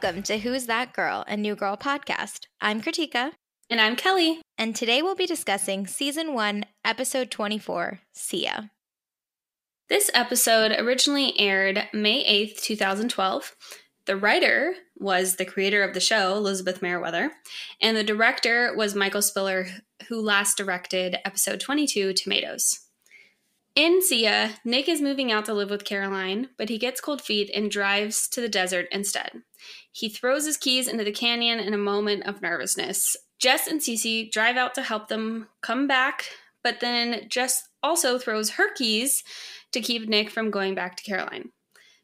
Welcome to Who's That Girl, a New Girl podcast. I'm Kritika. And I'm Kelly. And today we'll be discussing Season 1, Episode 24, See Ya. This episode originally aired May 8th, 2012. The writer was the creator of the show, Elizabeth Meriwether, and the director was Michael Spiller, who last directed episode 22, Tomatoes. In See Ya, Nick is moving out to live with Caroline, but he gets cold feet and drives to the desert instead. He throws his keys into the canyon in a moment of nervousness. Jess and Cece drive out to help them come back, but then Jess also throws her keys to keep Nick from going back to Caroline.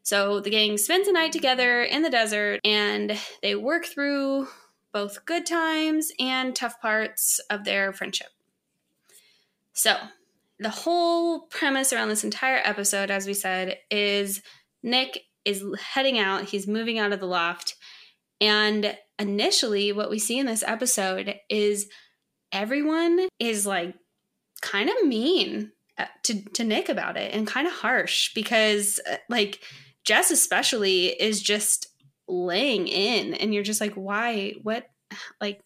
So the gang spends a night together in the desert and they work through both good times and tough parts of their friendship. So, the whole premise around this entire episode, as we said, is Nick is heading out. He's moving out of the loft. And initially, what we see in this episode is everyone is like kind of mean uh, to, to Nick about it and kind of harsh because, uh, like, Jess especially is just laying in. And you're just like, why? What? Like,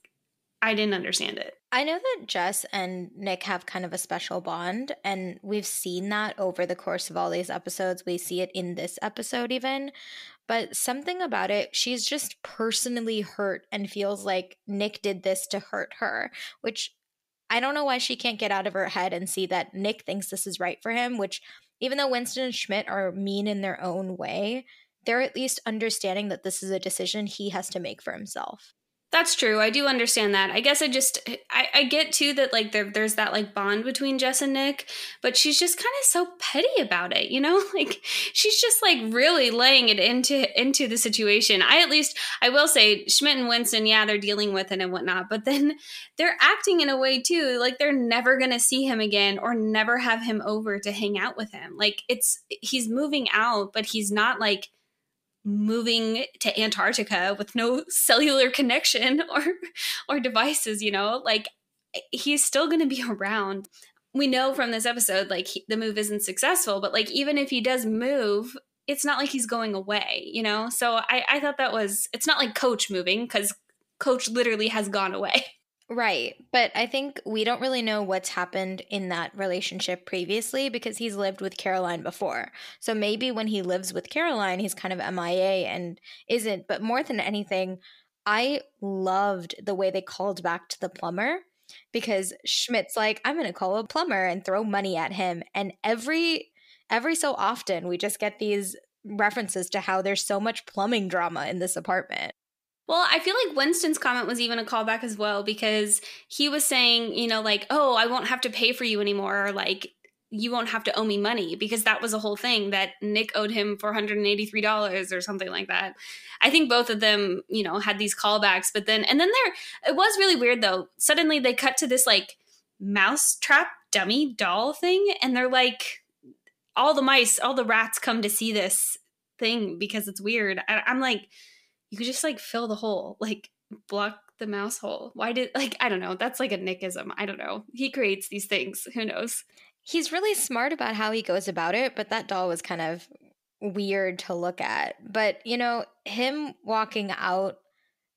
I didn't understand it. I know that Jess and Nick have kind of a special bond, and we've seen that over the course of all these episodes. We see it in this episode, even. But something about it, she's just personally hurt and feels like Nick did this to hurt her, which I don't know why she can't get out of her head and see that Nick thinks this is right for him, which even though Winston and Schmidt are mean in their own way, they're at least understanding that this is a decision he has to make for himself. That's true. I do understand that. I guess I just I, I get too that like there, there's that like bond between Jess and Nick, but she's just kind of so petty about it, you know? Like she's just like really laying it into into the situation. I at least I will say Schmidt and Winston, yeah, they're dealing with it and whatnot, but then they're acting in a way too, like they're never gonna see him again or never have him over to hang out with him. Like it's he's moving out, but he's not like moving to Antarctica with no cellular connection or or devices, you know? Like he's still going to be around. We know from this episode like he, the move isn't successful, but like even if he does move, it's not like he's going away, you know? So I I thought that was it's not like coach moving cuz coach literally has gone away. Right. But I think we don't really know what's happened in that relationship previously because he's lived with Caroline before. So maybe when he lives with Caroline, he's kind of MIA and isn't. But more than anything, I loved the way they called back to the plumber because Schmidt's like, I'm going to call a plumber and throw money at him. And every every so often we just get these references to how there's so much plumbing drama in this apartment. Well, I feel like Winston's comment was even a callback as well because he was saying, you know, like, oh, I won't have to pay for you anymore, or like, you won't have to owe me money because that was a whole thing that Nick owed him $483 or something like that. I think both of them, you know, had these callbacks, but then, and then there, it was really weird though. Suddenly they cut to this like mouse trap dummy doll thing, and they're like, all the mice, all the rats come to see this thing because it's weird. I, I'm like, you could just like fill the hole, like block the mouse hole. Why did like I don't know. That's like a Nickism. I don't know. He creates these things. Who knows? He's really smart about how he goes about it, but that doll was kind of weird to look at. But you know, him walking out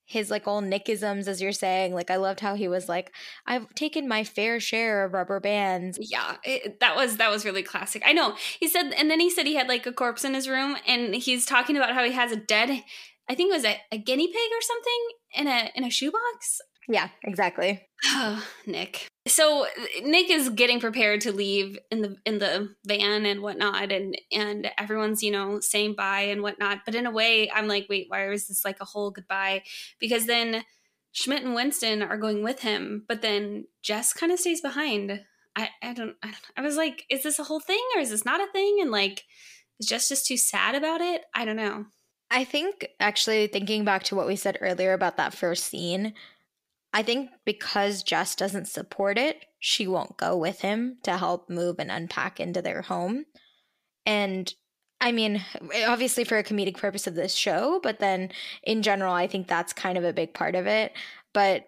his like old nickisms as you're saying like i loved how he was like i've taken my fair share of rubber bands yeah it, that was that was really classic i know he said and then he said he had like a corpse in his room and he's talking about how he has a dead I think it was a, a guinea pig or something in a in a shoebox. Yeah, exactly. Oh, Nick. So Nick is getting prepared to leave in the in the van and whatnot, and and everyone's you know saying bye and whatnot. But in a way, I'm like, wait, why was this like a whole goodbye? Because then Schmidt and Winston are going with him, but then Jess kind of stays behind. I I don't, I don't I was like, is this a whole thing or is this not a thing? And like, is Jess just too sad about it? I don't know. I think actually thinking back to what we said earlier about that first scene, I think because Jess doesn't support it, she won't go with him to help move and unpack into their home. And I mean, eh, obviously for a comedic purpose of this show, but then in general, I think that's kind of a big part of it. But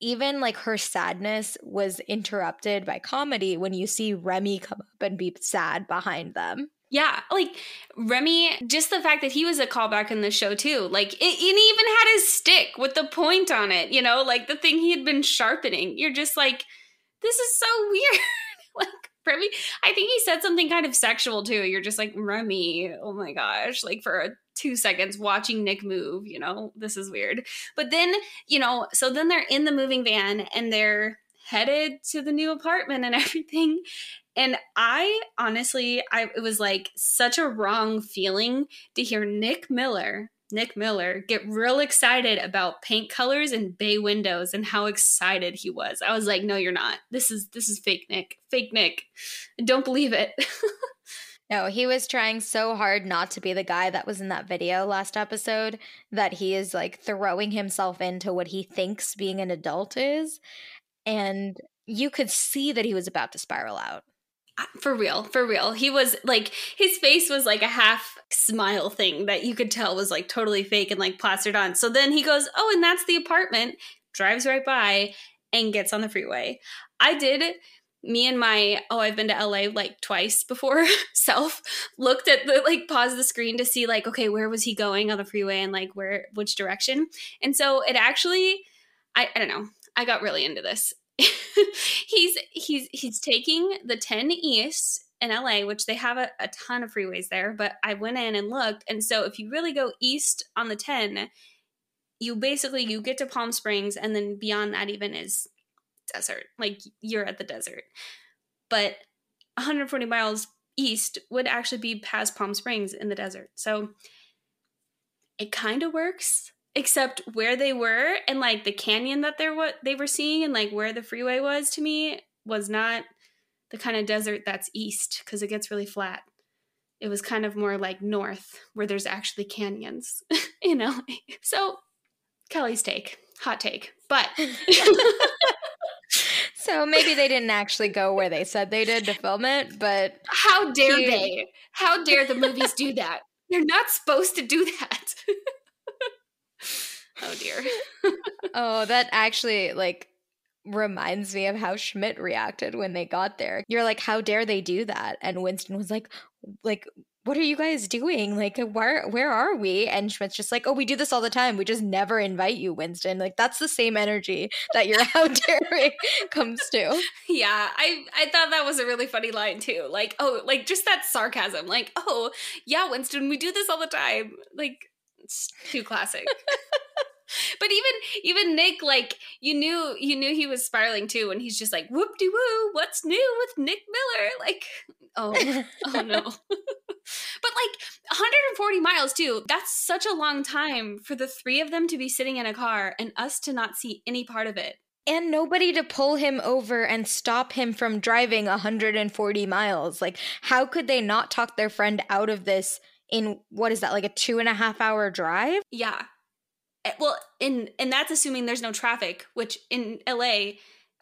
even like her sadness was interrupted by comedy when you see Remy come up and be sad behind them. Yeah, like Remy, just the fact that he was a callback in the show too. Like, it, he even had his stick with the point on it, you know, like the thing he had been sharpening. You're just like, this is so weird. like, Remy, I think he said something kind of sexual too. You're just like, Remy, oh my gosh, like for two seconds watching Nick move, you know, this is weird. But then, you know, so then they're in the moving van and they're headed to the new apartment and everything. And I honestly, I it was like such a wrong feeling to hear Nick Miller, Nick Miller, get real excited about paint colors and bay windows and how excited he was. I was like, no, you're not. This is this is fake Nick. Fake Nick. Don't believe it. No, he was trying so hard not to be the guy that was in that video last episode that he is like throwing himself into what he thinks being an adult is. And you could see that he was about to spiral out. For real, for real. He was like, his face was like a half smile thing that you could tell was like totally fake and like plastered on. So then he goes, Oh, and that's the apartment, drives right by, and gets on the freeway. I did me and my oh i've been to la like twice before self looked at the like pause the screen to see like okay where was he going on the freeway and like where which direction and so it actually i, I don't know i got really into this he's he's he's taking the 10 east in LA, which they have a, a ton of freeways there, but I went in and looked. And so if you really go east on the 10, you basically you get to Palm Springs and then beyond that even is desert. Like you're at the desert. But 140 miles east would actually be past Palm Springs in the desert. So it kind of works except where they were and like the canyon that they're what they were seeing and like where the freeway was to me was not the kind of desert that's east because it gets really flat. It was kind of more like north where there's actually canyons you know? So kelly's take hot take but so maybe they didn't actually go where they said they did to film it but how dare he, they? How dare the movies do that? They're not supposed to do that Oh dear. oh, that actually like reminds me of how Schmidt reacted when they got there. You're like, how dare they do that? And Winston was like, like, what are you guys doing? Like, where where are we? And Schmidt's just like, oh, we do this all the time. We just never invite you, Winston. Like, that's the same energy that your how daring comes to. Yeah, I I thought that was a really funny line too. Like, oh, like just that sarcasm. Like, oh, yeah, Winston, we do this all the time. Like, it's too classic. but even even Nick, like you knew you knew he was spiraling too, and he's just like whoop de woo, what's new with Nick Miller? Like, oh oh no. but like 140 miles too. That's such a long time for the three of them to be sitting in a car and us to not see any part of it. And nobody to pull him over and stop him from driving 140 miles. Like, how could they not talk their friend out of this in what is that, like a two and a half hour drive? Yeah. Eh, well, and and that's assuming there's no traffic, which in LA,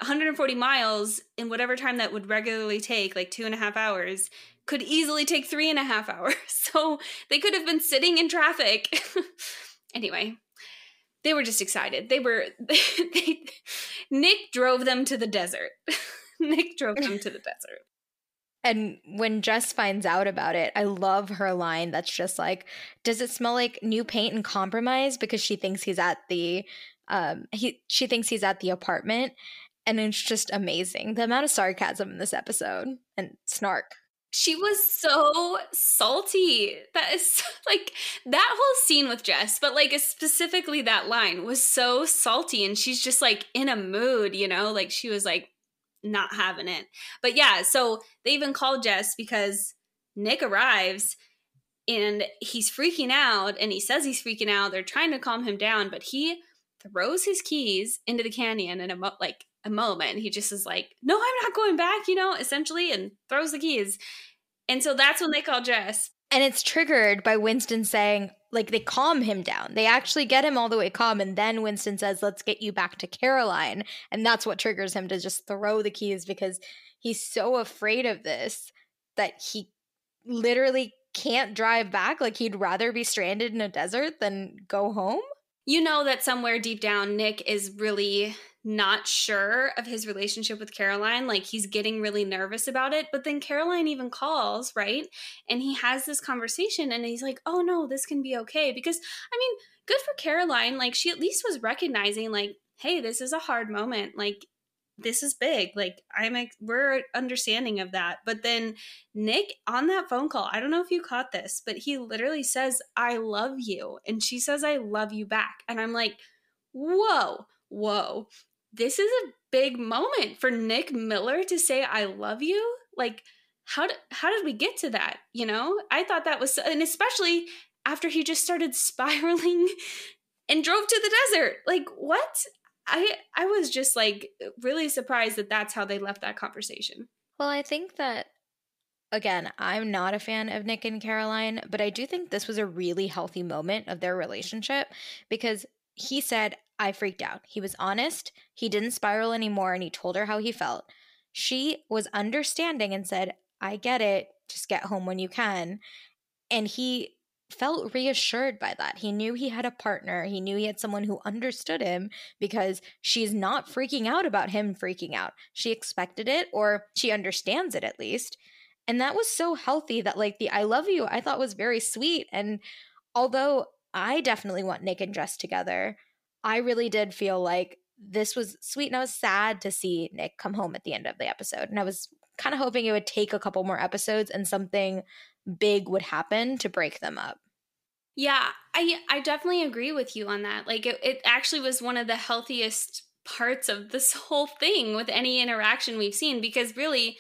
140 miles in whatever time that would regularly take, like two and a half hours, could easily take three and a half hours. So they could have been sitting in traffic. anyway, they were just excited. They were they, Nick drove them to the desert. Nick drove them to the desert. And when Jess finds out about it, I love her line that's just like, "Does it smell like new paint and compromise?" Because she thinks he's at the, um, he she thinks he's at the apartment, and it's just amazing the amount of sarcasm in this episode and snark. She was so salty. That is like that whole scene with Jess, but like specifically that line was so salty, and she's just like in a mood, you know, like she was like not having it. But yeah, so they even called Jess because Nick arrives and he's freaking out and he says he's freaking out. They're trying to calm him down, but he throws his keys into the canyon in a mo- like a moment. He just is like, "No, I'm not going back," you know, essentially and throws the keys. And so that's when they call Jess. And it's triggered by Winston saying, like they calm him down. They actually get him all the way calm. And then Winston says, let's get you back to Caroline. And that's what triggers him to just throw the keys because he's so afraid of this that he literally can't drive back. Like he'd rather be stranded in a desert than go home. You know that somewhere deep down, Nick is really not sure of his relationship with Caroline. Like he's getting really nervous about it. But then Caroline even calls, right? And he has this conversation and he's like, oh no, this can be okay. Because, I mean, good for Caroline. Like she at least was recognizing, like, hey, this is a hard moment. Like, this is big. Like I'm we're understanding of that. But then Nick on that phone call, I don't know if you caught this, but he literally says, "I love you." And she says, "I love you back." And I'm like, "Whoa. Whoa. This is a big moment for Nick Miller to say I love you." Like how did how did we get to that, you know? I thought that was and especially after he just started spiraling and drove to the desert. Like, what? I I was just like really surprised that that's how they left that conversation. Well, I think that again, I'm not a fan of Nick and Caroline, but I do think this was a really healthy moment of their relationship because he said, I freaked out. He was honest, he didn't spiral anymore, and he told her how he felt. She was understanding and said, I get it, just get home when you can. And he felt reassured by that. He knew he had a partner. He knew he had someone who understood him because she's not freaking out about him freaking out. She expected it or she understands it at least. And that was so healthy that, like, the I love you, I thought was very sweet. And although I definitely want Nick and Jess together, I really did feel like this was sweet. And I was sad to see Nick come home at the end of the episode. And I was kind of hoping it would take a couple more episodes and something big would happen to break them up. Yeah, I I definitely agree with you on that. Like it, it actually was one of the healthiest parts of this whole thing with any interaction we've seen because really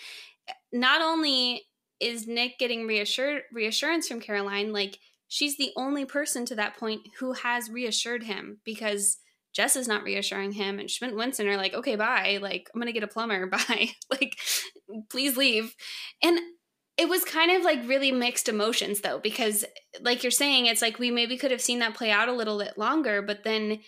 not only is Nick getting reassured reassurance from Caroline, like she's the only person to that point who has reassured him because Jess is not reassuring him, and Schmidt and Winston are like, okay, bye. Like, I'm gonna get a plumber. Bye. like, please leave. And it was kind of like really mixed emotions though because like you're saying it's like we maybe could have seen that play out a little bit longer but then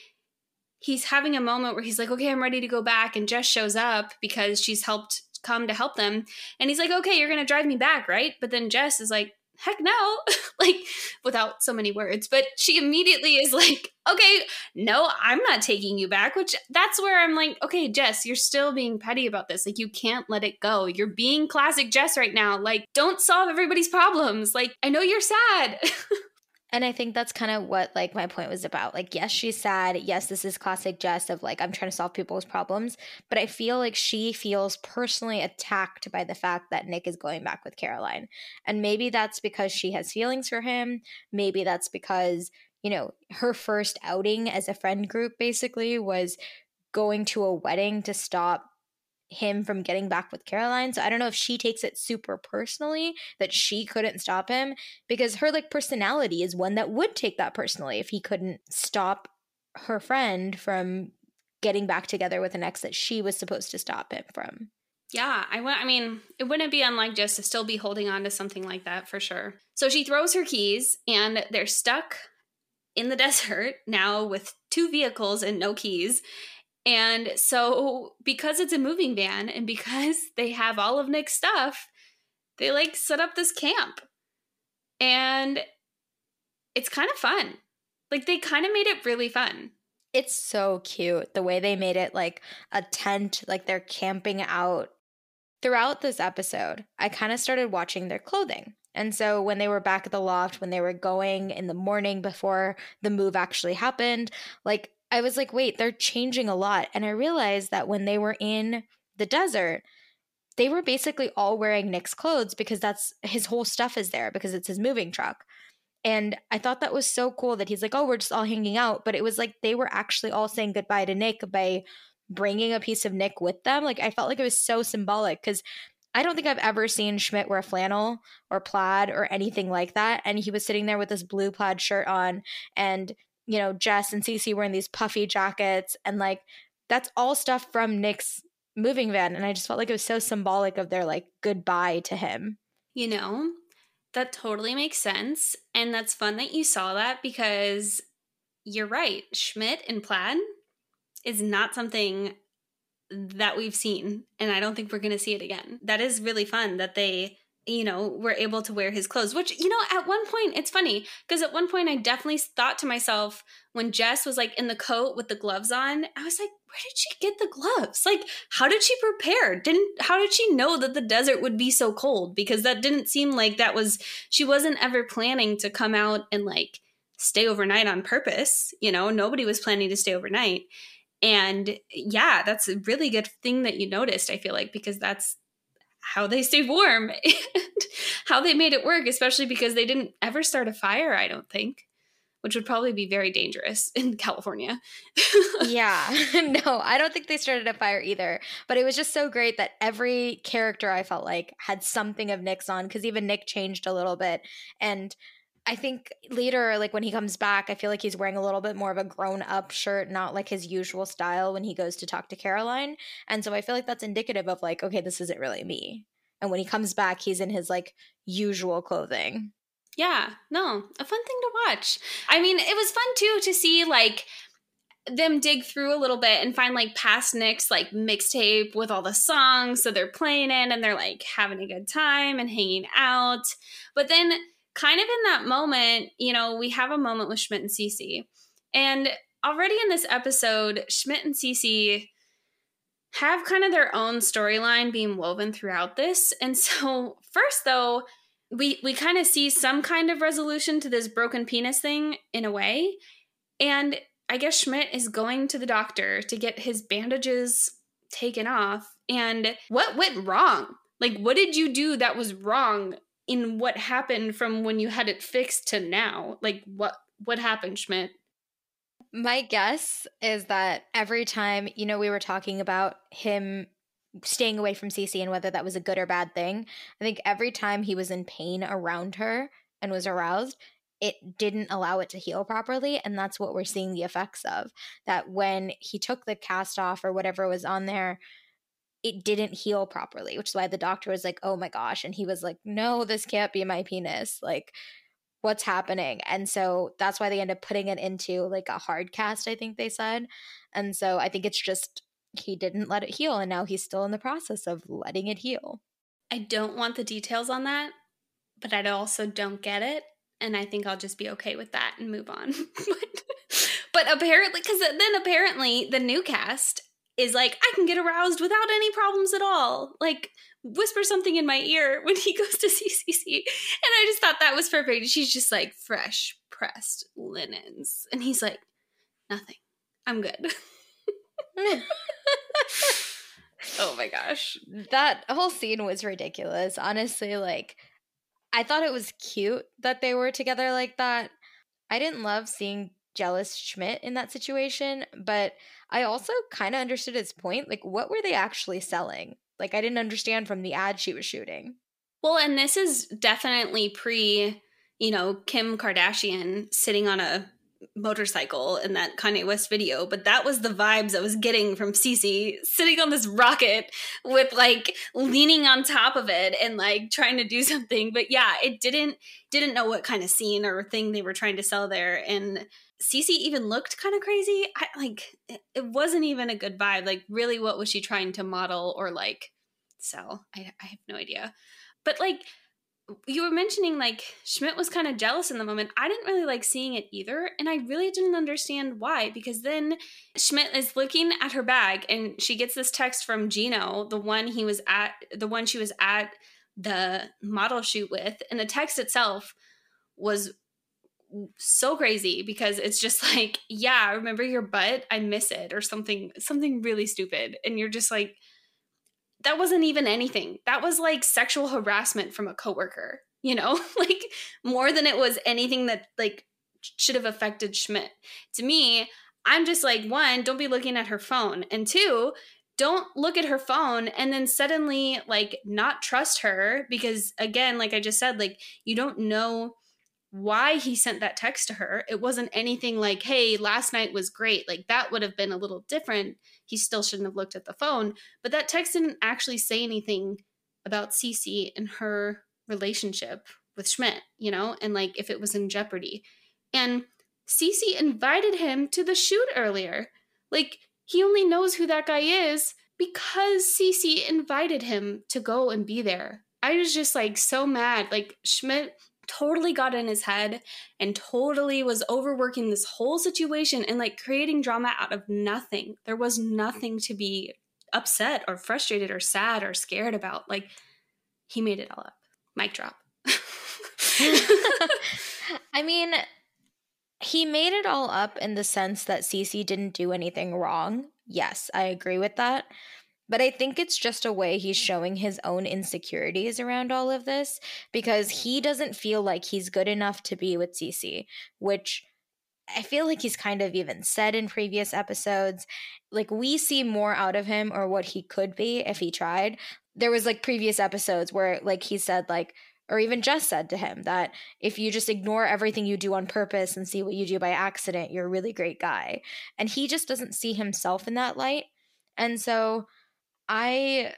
he's having a moment where he's like okay i'm ready to go back and jess shows up because she's helped come to help them and he's like okay you're gonna drive me back right but then jess is like heck no like without so many words but she immediately is like okay no i'm not taking you back which that's where i'm like okay jess you're still being petty about this like you can't let it go. You're being classic jess right now like don't solve everybody's problems like i know you're sad And I think that's kind of what like my point was about. Like, yes, she's sad. Yes, this is classic Jess of like, I'm trying to solve people's problems. But I feel like she feels personally attacked by the fact that Nick is going back with Caroline. And maybe that's because she has feelings for him. Maybe that's because, you know, her first outing as a friend group basically was going to a wedding to stop him from getting back with Caroline. So I don't know if she takes it super personally that she couldn't stop him because her like personality is one that would take that personally if he couldn't stop her friend from getting back together with an ex that she was supposed to stop him from. Yeah, I I mean, it wouldn't be unlike Jess to still be holding on to something like that for sure. So she throws her keys and they're stuck in the desert now with two vehicles and no keys. And so, because it's a moving van and because they have all of Nick's stuff, they like set up this camp. And it's kind of fun. Like, they kind of made it really fun. It's so cute the way they made it like a tent, like they're camping out. Throughout this episode, I kind of started watching their clothing. And so when they were back at the loft, when they were going in the morning before the move actually happened, like I was like, wait, they're changing a lot. And I realized that when they were in the desert, they were basically all wearing Nick's clothes because that's his whole stuff is there because it's his moving truck. And I thought that was so cool that he's like, oh, we're just all hanging out. But it was like they were actually all saying goodbye to Nick by bringing a piece of Nick with them. Like I felt like it was so symbolic because I don't think I've ever seen Schmidt wear flannel or plaid or anything like that. And he was sitting there with this blue plaid shirt on and you know, Jess and Cece wearing these puffy jackets and like that's all stuff from Nick's moving van. And I just felt like it was so symbolic of their like goodbye to him. You know, that totally makes sense. And that's fun that you saw that because you're right. Schmidt and plaid is not something that we've seen. And I don't think we're going to see it again. That is really fun that they you know, were able to wear his clothes, which, you know, at one point, it's funny because at one point I definitely thought to myself when Jess was like in the coat with the gloves on, I was like, where did she get the gloves? Like, how did she prepare? Didn't, how did she know that the desert would be so cold? Because that didn't seem like that was, she wasn't ever planning to come out and like stay overnight on purpose. You know, nobody was planning to stay overnight. And yeah, that's a really good thing that you noticed, I feel like, because that's how they stayed warm and how they made it work, especially because they didn't ever start a fire, I don't think, which would probably be very dangerous in California. yeah, no, I don't think they started a fire either. But it was just so great that every character I felt like had something of Nick's on because even Nick changed a little bit. And I think later, like when he comes back, I feel like he's wearing a little bit more of a grown up shirt, not like his usual style when he goes to talk to Caroline. And so I feel like that's indicative of like, okay, this isn't really me. And when he comes back, he's in his like usual clothing. Yeah, no, a fun thing to watch. I mean, it was fun too to see like them dig through a little bit and find like past Nick's like mixtape with all the songs. So they're playing it and they're like having a good time and hanging out. But then kind of in that moment, you know, we have a moment with Schmidt and Cece. And already in this episode, Schmidt and Cece have kind of their own storyline being woven throughout this. And so, first though, we we kind of see some kind of resolution to this broken penis thing in a way. And I guess Schmidt is going to the doctor to get his bandages taken off. And what went wrong? Like, what did you do that was wrong in what happened from when you had it fixed to now. Like what what happened, Schmidt? My guess is that every time, you know, we were talking about him staying away from Cece and whether that was a good or bad thing. I think every time he was in pain around her and was aroused, it didn't allow it to heal properly. And that's what we're seeing the effects of. That when he took the cast off or whatever was on there, it didn't heal properly, which is why the doctor was like, oh my gosh. And he was like, no, this can't be my penis. Like, what's happening? And so that's why they end up putting it into like a hard cast, I think they said. And so I think it's just he didn't let it heal. And now he's still in the process of letting it heal. I don't want the details on that, but I also don't get it. And I think I'll just be okay with that and move on. but, but apparently, because then apparently the new cast is like, I can get aroused without any problems at all. Like, whisper something in my ear when he goes to CCC. And I just thought that was perfect. She's just like, fresh pressed linens. And he's like, nothing. I'm good. oh my gosh. That whole scene was ridiculous. Honestly, like, I thought it was cute that they were together like that. I didn't love seeing jealous Schmidt in that situation, but I also kind of understood his point. Like, what were they actually selling? Like, I didn't understand from the ad she was shooting. Well, and this is definitely pre, you know, Kim Kardashian sitting on a motorcycle in that Kanye West video, but that was the vibes I was getting from Cece sitting on this rocket with like leaning on top of it and like trying to do something. But yeah, it didn't didn't know what kind of scene or thing they were trying to sell there and Cece even looked kind of crazy. I like it, it, wasn't even a good vibe. Like, really, what was she trying to model or like sell? I, I have no idea. But like, you were mentioning like Schmidt was kind of jealous in the moment. I didn't really like seeing it either, and I really didn't understand why. Because then Schmidt is looking at her bag, and she gets this text from Gino, the one he was at, the one she was at the model shoot with, and the text itself was so crazy because it's just like, yeah, remember your butt? I miss it or something something really stupid and you're just like that wasn't even anything. That was like sexual harassment from a coworker, you know? like more than it was anything that like should have affected Schmidt. To me, I'm just like, one, don't be looking at her phone. And two, don't look at her phone and then suddenly like not trust her because again, like I just said, like you don't know why he sent that text to her. It wasn't anything like, hey, last night was great. Like that would have been a little different. He still shouldn't have looked at the phone. But that text didn't actually say anything about Cece and her relationship with Schmidt, you know, and like if it was in jeopardy. And Cece invited him to the shoot earlier. Like he only knows who that guy is because Cece invited him to go and be there. I was just like so mad. Like Schmidt totally got in his head and totally was overworking this whole situation and like creating drama out of nothing. There was nothing to be upset or frustrated or sad or scared about. Like he made it all up. Mic drop. I mean, he made it all up in the sense that Cece didn't do anything wrong. Yes, I agree with that. But I think it's just a way he's showing his own insecurities around all of this because he doesn't feel like he's good enough to be with Cece, which I feel like he's kind of even said in previous episodes. Like we see more out of him or what he could be if he tried. There was like previous episodes where like he said like or even Jess said to him that if you just ignore everything you do on purpose and see what you do by accident, you're a really great guy. And he just doesn't see himself in that light. And so I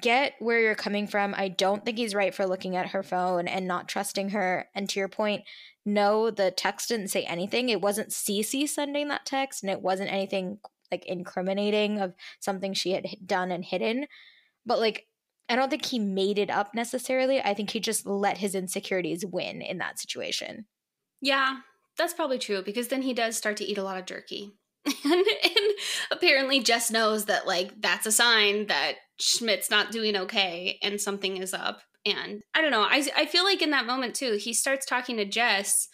get where you're coming from. I don't think he's right for looking at her phone and not trusting her. And to your point, no, the text didn't say anything. It wasn't Cece sending that text, and it wasn't anything like incriminating of something she had done and hidden. But like, I don't think he made it up necessarily. I think he just let his insecurities win in that situation. Yeah, that's probably true because then he does start to eat a lot of jerky. and, and apparently Jess knows that like that's a sign that Schmidt's not doing okay and something is up. And I don't know, I I feel like in that moment too, he starts talking to Jess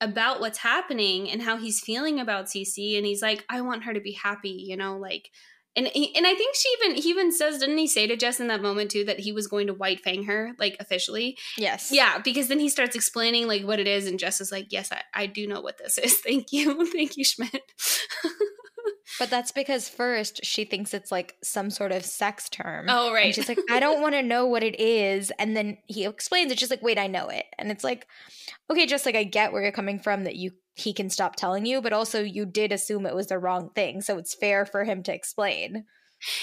about what's happening and how he's feeling about Cece and he's like I want her to be happy, you know, like and and I think she even he even says didn't he say to Jess in that moment too that he was going to white fang her like officially? Yes. Yeah, because then he starts explaining like what it is, and Jess is like, "Yes, I, I do know what this is. Thank you, thank you, Schmidt." But that's because first she thinks it's like some sort of sex term. Oh, right. And she's like, I don't want to know what it is. And then he explains it. She's like, wait, I know it. And it's like, okay, just like I get where you're coming from that you he can stop telling you, but also you did assume it was the wrong thing. So it's fair for him to explain.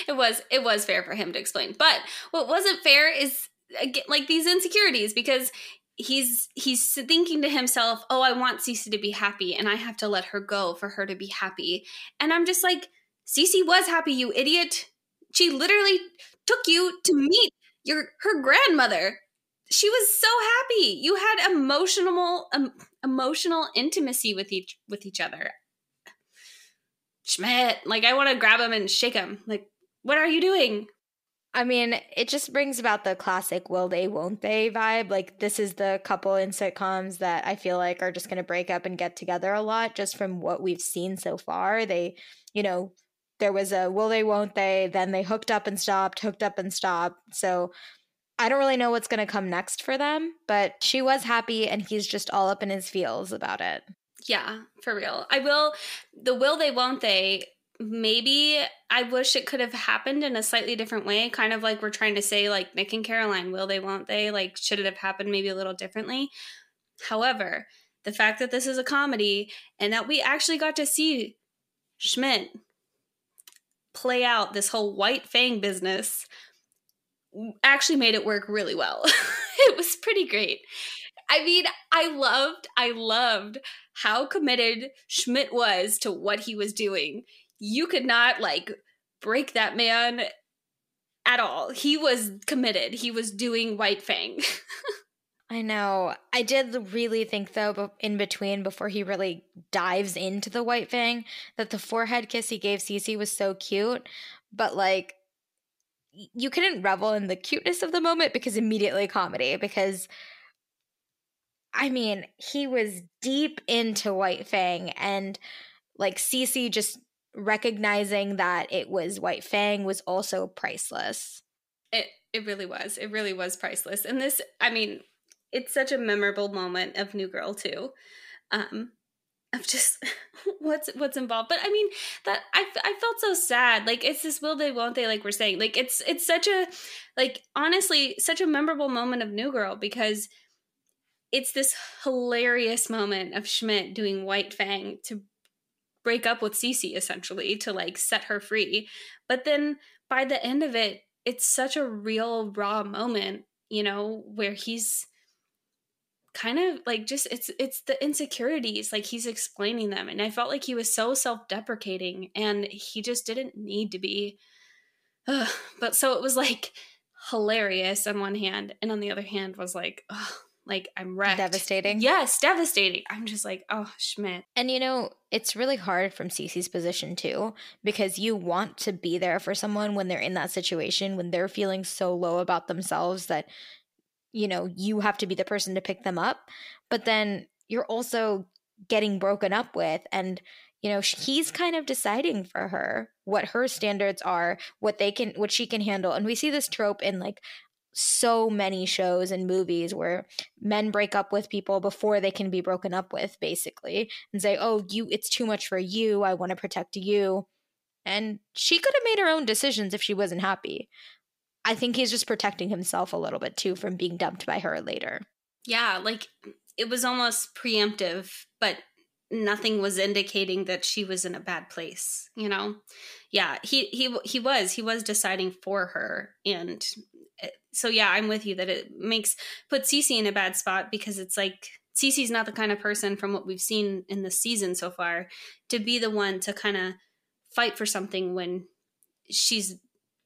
It was it was fair for him to explain. But what wasn't fair is like these insecurities because he's he's thinking to himself, "Oh, I want Cece to be happy and I have to let her go for her to be happy." And I'm just like, "Cece was happy, you idiot. She literally took you to meet your her grandmother. She was so happy. You had emotional um, emotional intimacy with each with each other." Schmidt, like I want to grab him and shake him. Like, what are you doing? I mean, it just brings about the classic will they, won't they vibe. Like, this is the couple in sitcoms that I feel like are just going to break up and get together a lot just from what we've seen so far. They, you know, there was a will they, won't they, then they hooked up and stopped, hooked up and stopped. So I don't really know what's going to come next for them, but she was happy and he's just all up in his feels about it. Yeah, for real. I will, the will they, won't they maybe I wish it could have happened in a slightly different way. Kind of like we're trying to say, like Nick and Caroline, will they, won't they? Like, should it have happened maybe a little differently? However, the fact that this is a comedy and that we actually got to see Schmidt play out this whole white fang business actually made it work really well. it was pretty great. I mean, I loved, I loved how committed Schmidt was to what he was doing you could not like break that man at all. He was committed. He was doing White Fang. I know. I did really think though, in between, before he really dives into the White Fang, that the forehead kiss he gave Cece was so cute. But like, you couldn't revel in the cuteness of the moment because immediately comedy. Because I mean, he was deep into White Fang, and like Cece just recognizing that it was White Fang was also priceless. It it really was. It really was priceless. And this, I mean, it's such a memorable moment of New Girl too. Um of just what's what's involved but i mean that I, I felt so sad like it's this will they won't they like we're saying like it's it's such a like honestly such a memorable moment of new girl because it's this hilarious moment of schmidt doing white fang to break up with Cece essentially to like set her free. But then by the end of it, it's such a real raw moment, you know, where he's kind of like just it's it's the insecurities like he's explaining them and i felt like he was so self-deprecating and he just didn't need to be Ugh. but so it was like hilarious on one hand, and on the other hand was like, oh, like I'm wrecked. Devastating. Yes, devastating. I'm just like, oh, Schmidt. And you know, it's really hard from Cece's position too, because you want to be there for someone when they're in that situation, when they're feeling so low about themselves that, you know, you have to be the person to pick them up. But then you're also getting broken up with. And, you know, he's kind of deciding for her what her standards are, what they can, what she can handle. And we see this trope in like so many shows and movies where men break up with people before they can be broken up with basically and say oh you it's too much for you. I want to protect you. And she could have made her own decisions if she wasn't happy. I think he's just protecting himself a little bit too from being dumped by her later. Yeah like it was almost preemptive but nothing was indicating that she was in a bad place you know? Yeah he he he was he was deciding for her and so yeah, I'm with you that it makes put Cece in a bad spot because it's like Cece's not the kind of person from what we've seen in the season so far to be the one to kind of fight for something when she's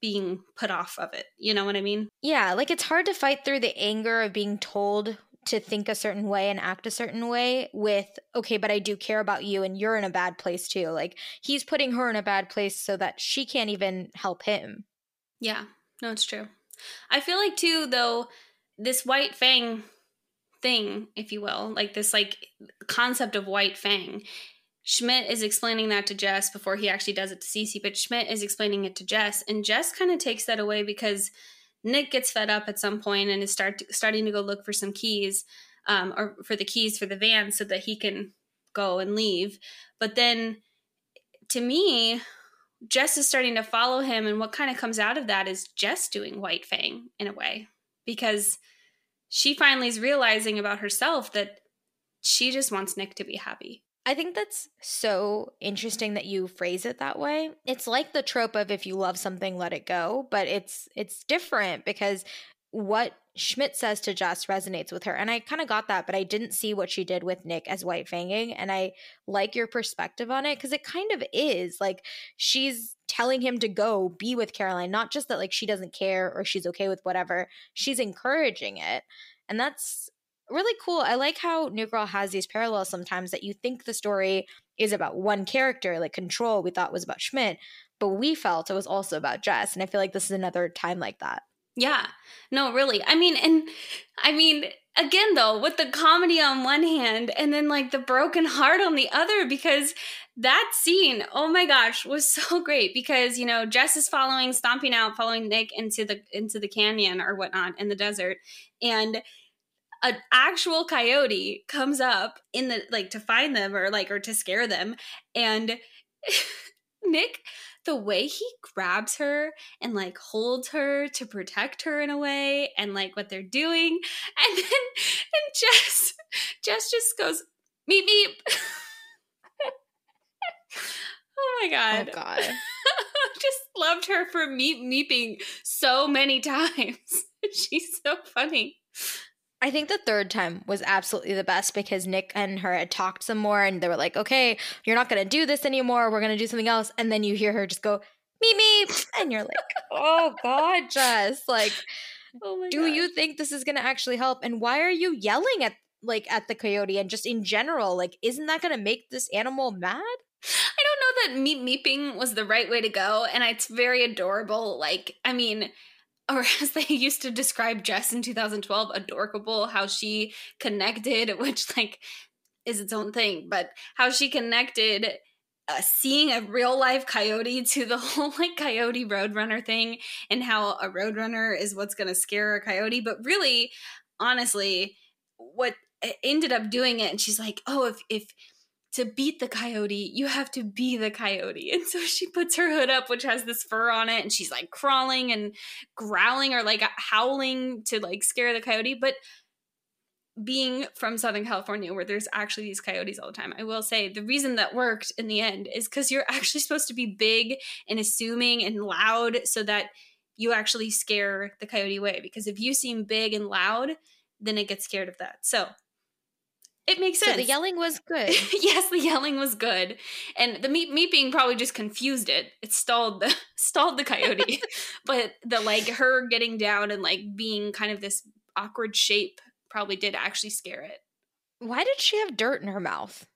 being put off of it. You know what I mean? Yeah, like it's hard to fight through the anger of being told to think a certain way and act a certain way with okay but i do care about you and you're in a bad place too like he's putting her in a bad place so that she can't even help him yeah no it's true I feel like too though this white fang thing, if you will, like this like concept of white fang. Schmidt is explaining that to Jess before he actually does it to Cece, but Schmidt is explaining it to Jess, and Jess kind of takes that away because Nick gets fed up at some point and is start starting to go look for some keys, um, or for the keys for the van so that he can go and leave. But then, to me, Jess is starting to follow him, and what kind of comes out of that is Jess doing White Fang in a way because she finally is realizing about herself that she just wants Nick to be happy. I think that's so interesting that you phrase it that way. It's like the trope of if you love something, let it go, but it's it's different because what Schmidt says to Jess resonates with her. And I kind of got that, but I didn't see what she did with Nick as White Fanging. And I like your perspective on it because it kind of is like she's telling him to go be with Caroline, not just that like she doesn't care or she's okay with whatever, she's encouraging it. And that's really cool. I like how New Girl has these parallels sometimes that you think the story is about one character, like Control, we thought was about Schmidt, but we felt it was also about Jess. And I feel like this is another time like that. Yeah. No, really. I mean, and I mean, again though, with the comedy on one hand and then like the broken heart on the other because that scene, oh my gosh, was so great because, you know, Jess is following stomping out, following Nick into the into the canyon or whatnot in the desert and an actual coyote comes up in the like to find them or like or to scare them and Nick the way he grabs her and like holds her to protect her in a way and like what they're doing and then and Jess Jess just goes meep meep. Oh my god. Oh god. Just loved her for meep meeping so many times. She's so funny I think the third time was absolutely the best because Nick and her had talked some more and they were like, okay, you're not going to do this anymore. We're going to do something else. And then you hear her just go, meep, meep. And you're like, oh God, Jess, like, oh do you think this is going to actually help? And why are you yelling at like at the coyote and just in general? Like, isn't that going to make this animal mad? I don't know that meep meeping was the right way to go. And it's very adorable. Like, I mean, or as they used to describe Jess in 2012, adorkable, how she connected, which like is its own thing, but how she connected uh, seeing a real life coyote to the whole like coyote roadrunner thing and how a roadrunner is what's going to scare a coyote. But really, honestly, what ended up doing it, and she's like, oh, if, if, to beat the coyote, you have to be the coyote. And so she puts her hood up, which has this fur on it, and she's like crawling and growling or like howling to like scare the coyote. But being from Southern California, where there's actually these coyotes all the time, I will say the reason that worked in the end is because you're actually supposed to be big and assuming and loud so that you actually scare the coyote away. Because if you seem big and loud, then it gets scared of that. So it makes sense. So the yelling was good. yes, the yelling was good, and the meat meeping probably just confused it. It stalled the stalled the coyote, but the like her getting down and like being kind of this awkward shape probably did actually scare it. Why did she have dirt in her mouth?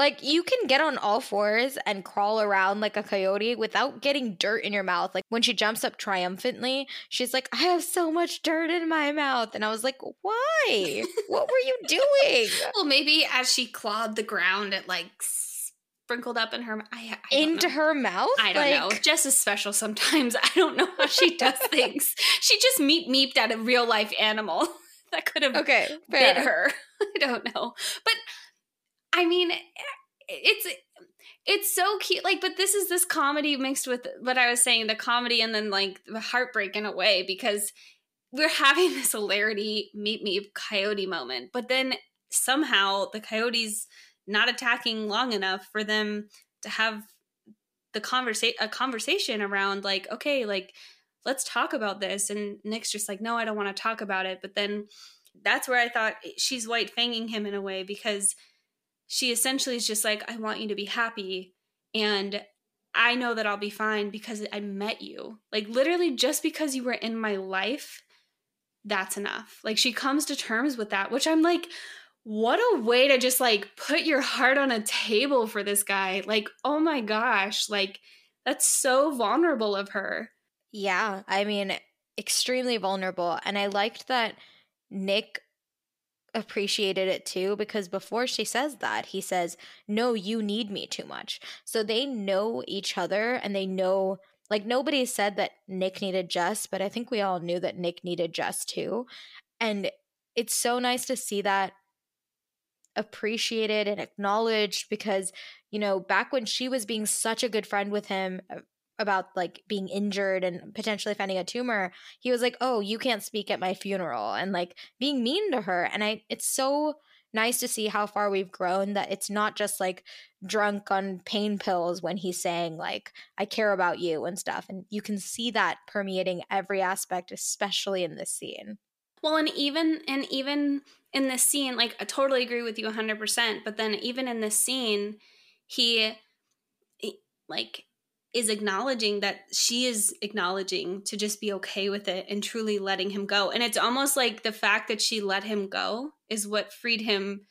Like you can get on all fours and crawl around like a coyote without getting dirt in your mouth. Like when she jumps up triumphantly, she's like, "I have so much dirt in my mouth." And I was like, "Why? what were you doing?" well, maybe as she clawed the ground, it like sprinkled up in her I, I into know. her mouth. I don't like... know. Jess is special sometimes. I don't know how she does things. She just meep meeped at a real life animal that could have okay, fair. bit her. I don't know, but I mean, eh, it's it's so cute. Like, but this is this comedy mixed with what I was saying, the comedy and then like the heartbreak in a way because we're having this hilarity meet me coyote moment, but then somehow the coyotes not attacking long enough for them to have the conversation a conversation around like okay like let's talk about this and nick's just like no i don't want to talk about it but then that's where i thought she's white fanging him in a way because she essentially is just like, I want you to be happy. And I know that I'll be fine because I met you. Like, literally, just because you were in my life, that's enough. Like, she comes to terms with that, which I'm like, what a way to just like put your heart on a table for this guy. Like, oh my gosh, like, that's so vulnerable of her. Yeah. I mean, extremely vulnerable. And I liked that Nick appreciated it too because before she says that, he says, No, you need me too much. So they know each other and they know, like, nobody said that Nick needed Jess, but I think we all knew that Nick needed Jess too. And it's so nice to see that appreciated and acknowledged because, you know, back when she was being such a good friend with him, about like being injured and potentially finding a tumor he was like oh you can't speak at my funeral and like being mean to her and i it's so nice to see how far we've grown that it's not just like drunk on pain pills when he's saying like i care about you and stuff and you can see that permeating every aspect especially in this scene. Well and even and even in this scene like i totally agree with you 100% but then even in this scene he, he like is acknowledging that she is acknowledging to just be okay with it and truly letting him go. And it's almost like the fact that she let him go is what freed him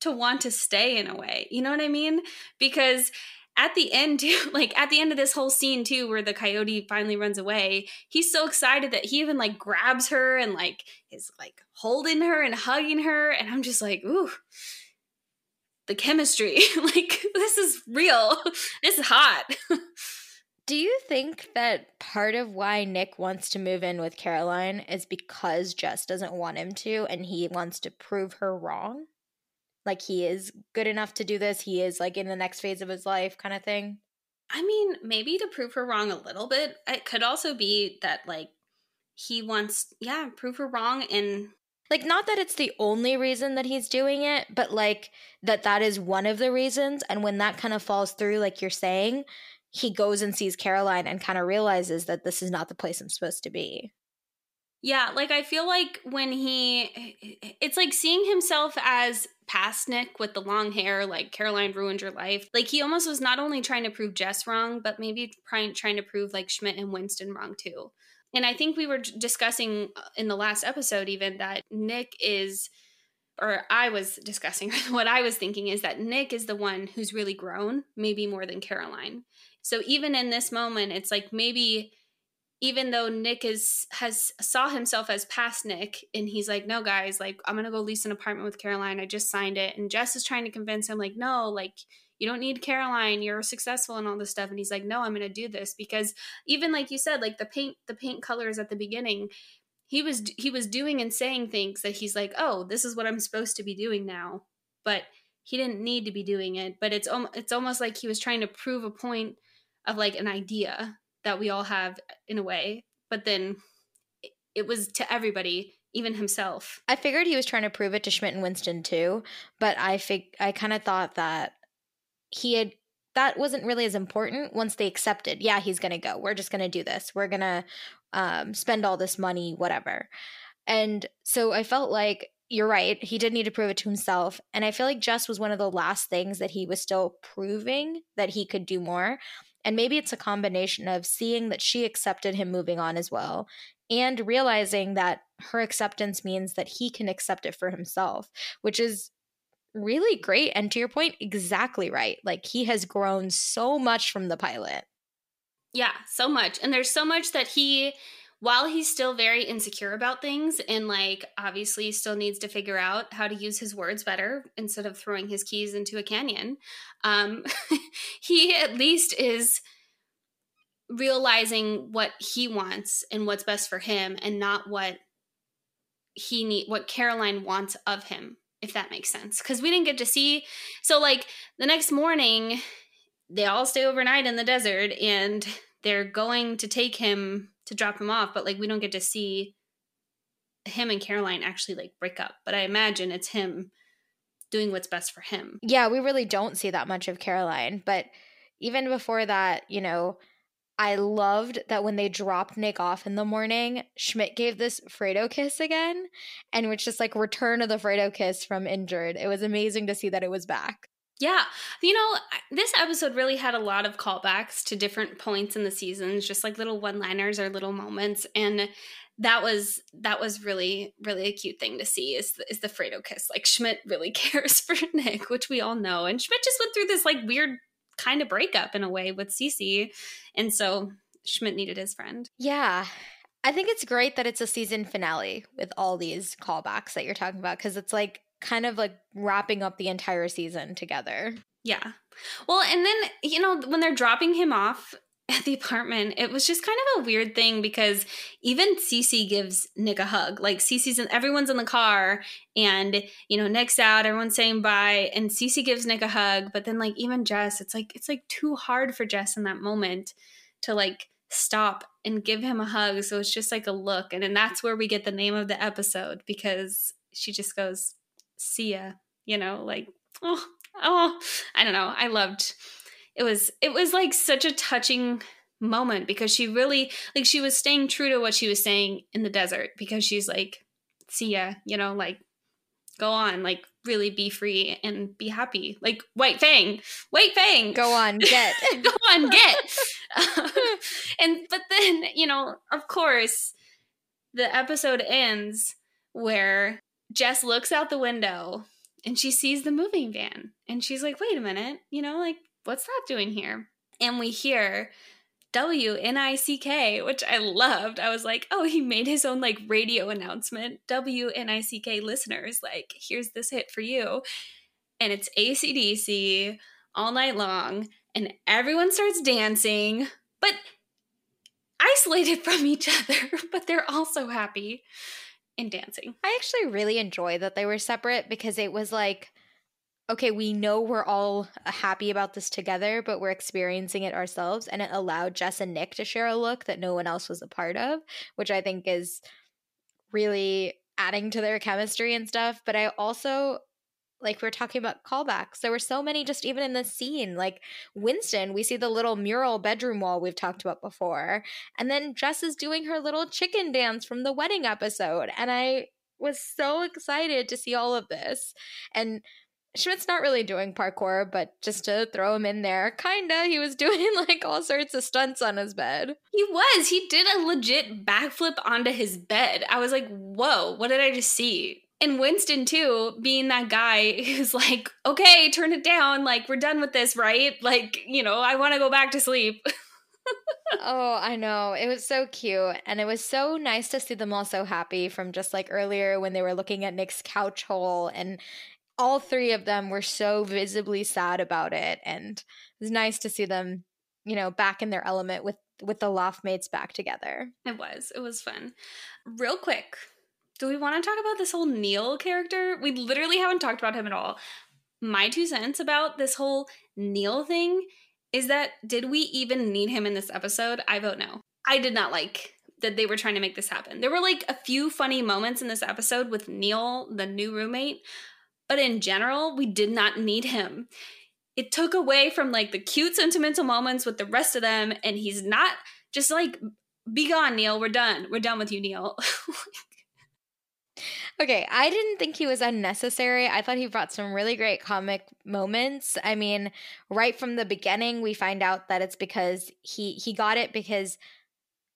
to want to stay in a way. You know what I mean? Because at the end too, like at the end of this whole scene too where the coyote finally runs away, he's so excited that he even like grabs her and like is like holding her and hugging her and I'm just like, "Ooh, the chemistry. like this is real. This is hot." Do you think that part of why Nick wants to move in with Caroline is because Jess doesn't want him to and he wants to prove her wrong? Like he is good enough to do this, he is like in the next phase of his life kind of thing? I mean, maybe to prove her wrong a little bit. It could also be that like he wants, yeah, prove her wrong and like not that it's the only reason that he's doing it, but like that that is one of the reasons and when that kind of falls through like you're saying, he goes and sees Caroline and kind of realizes that this is not the place I'm supposed to be. Yeah, like I feel like when he it's like seeing himself as past Nick with the long hair, like Caroline ruined your life. Like he almost was not only trying to prove Jess wrong, but maybe trying to prove like Schmidt and Winston wrong too. And I think we were discussing uh, in the last episode even that Nick is or I was discussing what I was thinking is that Nick is the one who's really grown, maybe more than Caroline. So even in this moment, it's like maybe even though Nick is has saw himself as past Nick and he's like, no guys, like I'm gonna go lease an apartment with Caroline. I just signed it. And Jess is trying to convince him, like, no, like you don't need Caroline, you're successful and all this stuff. And he's like, no, I'm gonna do this because even like you said, like the paint, the paint colors at the beginning, he was he was doing and saying things that he's like, oh, this is what I'm supposed to be doing now. But he didn't need to be doing it. But it's it's almost like he was trying to prove a point of like an idea that we all have in a way, but then it was to everybody, even himself. I figured he was trying to prove it to Schmidt and Winston too, but I fig- I kind of thought that he had that wasn't really as important once they accepted. Yeah, he's going to go. We're just going to do this. We're going to um, spend all this money, whatever. And so I felt like you're right. He did need to prove it to himself. And I feel like Jess was one of the last things that he was still proving that he could do more. And maybe it's a combination of seeing that she accepted him moving on as well and realizing that her acceptance means that he can accept it for himself, which is really great. And to your point, exactly right. Like he has grown so much from the pilot. Yeah, so much. And there's so much that he while he's still very insecure about things and like obviously still needs to figure out how to use his words better instead of throwing his keys into a canyon um, he at least is realizing what he wants and what's best for him and not what he need what caroline wants of him if that makes sense. Because we didn't get to see so like the next morning they all stay overnight in the desert and they're going to take him to drop him off, but like we don't get to see him and Caroline actually like break up. But I imagine it's him doing what's best for him. Yeah, we really don't see that much of Caroline, but even before that, you know, I loved that when they dropped Nick off in the morning, Schmidt gave this Fredo kiss again, and which just like return of the Fredo kiss from injured. It was amazing to see that it was back. Yeah. You know, this episode really had a lot of callbacks to different points in the seasons, just like little one-liners or little moments and that was that was really really a cute thing to see is the, is the Fredo kiss. Like Schmidt really cares for Nick, which we all know. And Schmidt just went through this like weird kind of breakup in a way with Cece. And so Schmidt needed his friend. Yeah. I think it's great that it's a season finale with all these callbacks that you're talking about because it's like kind of like wrapping up the entire season together. Yeah. Well, and then, you know, when they're dropping him off at the apartment, it was just kind of a weird thing because even Cece gives Nick a hug. Like Cece's in everyone's in the car and you know, Nick's out, everyone's saying bye, and Cece gives Nick a hug, but then like even Jess, it's like it's like too hard for Jess in that moment to like stop and give him a hug. So it's just like a look. And then that's where we get the name of the episode because she just goes, see ya, you know, like, oh, oh, I don't know. I loved it was it was like such a touching moment because she really like she was staying true to what she was saying in the desert because she's like, see ya, you know, like go on, like really be free and be happy. Like White Fang, White Fang, go on, get, go on, get. and but then you know, of course, the episode ends where Jess looks out the window and she sees the moving van and she's like, wait a minute, you know, like, what's that doing here? And we hear W N I C K, which I loved. I was like, oh, he made his own like radio announcement. W N I C K listeners, like, here's this hit for you. And it's ACDC all night long, and everyone starts dancing, but isolated from each other, but they're also happy in dancing. I actually really enjoy that they were separate because it was like, okay, we know we're all happy about this together, but we're experiencing it ourselves. And it allowed Jess and Nick to share a look that no one else was a part of, which I think is really adding to their chemistry and stuff. But I also like we are talking about callbacks. There were so many just even in the scene. Like Winston, we see the little mural bedroom wall we've talked about before. And then Jess is doing her little chicken dance from the wedding episode. And I was so excited to see all of this. And Schmidt's not really doing parkour, but just to throw him in there, kinda, he was doing like all sorts of stunts on his bed. He was. He did a legit backflip onto his bed. I was like, whoa, what did I just see? And Winston too, being that guy who's like, okay, turn it down. Like, we're done with this, right? Like, you know, I want to go back to sleep. oh, I know. It was so cute. And it was so nice to see them all so happy from just like earlier when they were looking at Nick's couch hole. And all three of them were so visibly sad about it. And it was nice to see them, you know, back in their element with with the loft mates back together. It was. It was fun. Real quick, do we want to talk about this whole Neil character? We literally haven't talked about him at all. My two cents about this whole Neil thing is that did we even need him in this episode? I vote no. I did not like that they were trying to make this happen. There were like a few funny moments in this episode with Neil, the new roommate, but in general, we did not need him. It took away from like the cute sentimental moments with the rest of them, and he's not just like, be gone, Neil, we're done. We're done with you, Neil. Okay, I didn't think he was unnecessary. I thought he brought some really great comic moments. I mean, right from the beginning, we find out that it's because he he got it because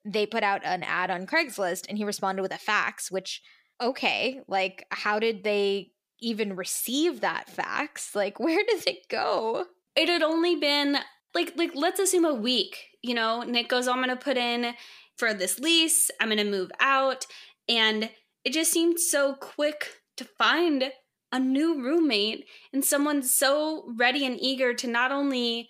they put out an ad on Craigslist and he responded with a fax, which okay, like how did they even receive that fax? Like where did it go? It had only been like like let's assume a week. You know, Nick goes, oh, I'm gonna put in for this lease, I'm gonna move out. And it just seemed so quick to find a new roommate and someone so ready and eager to not only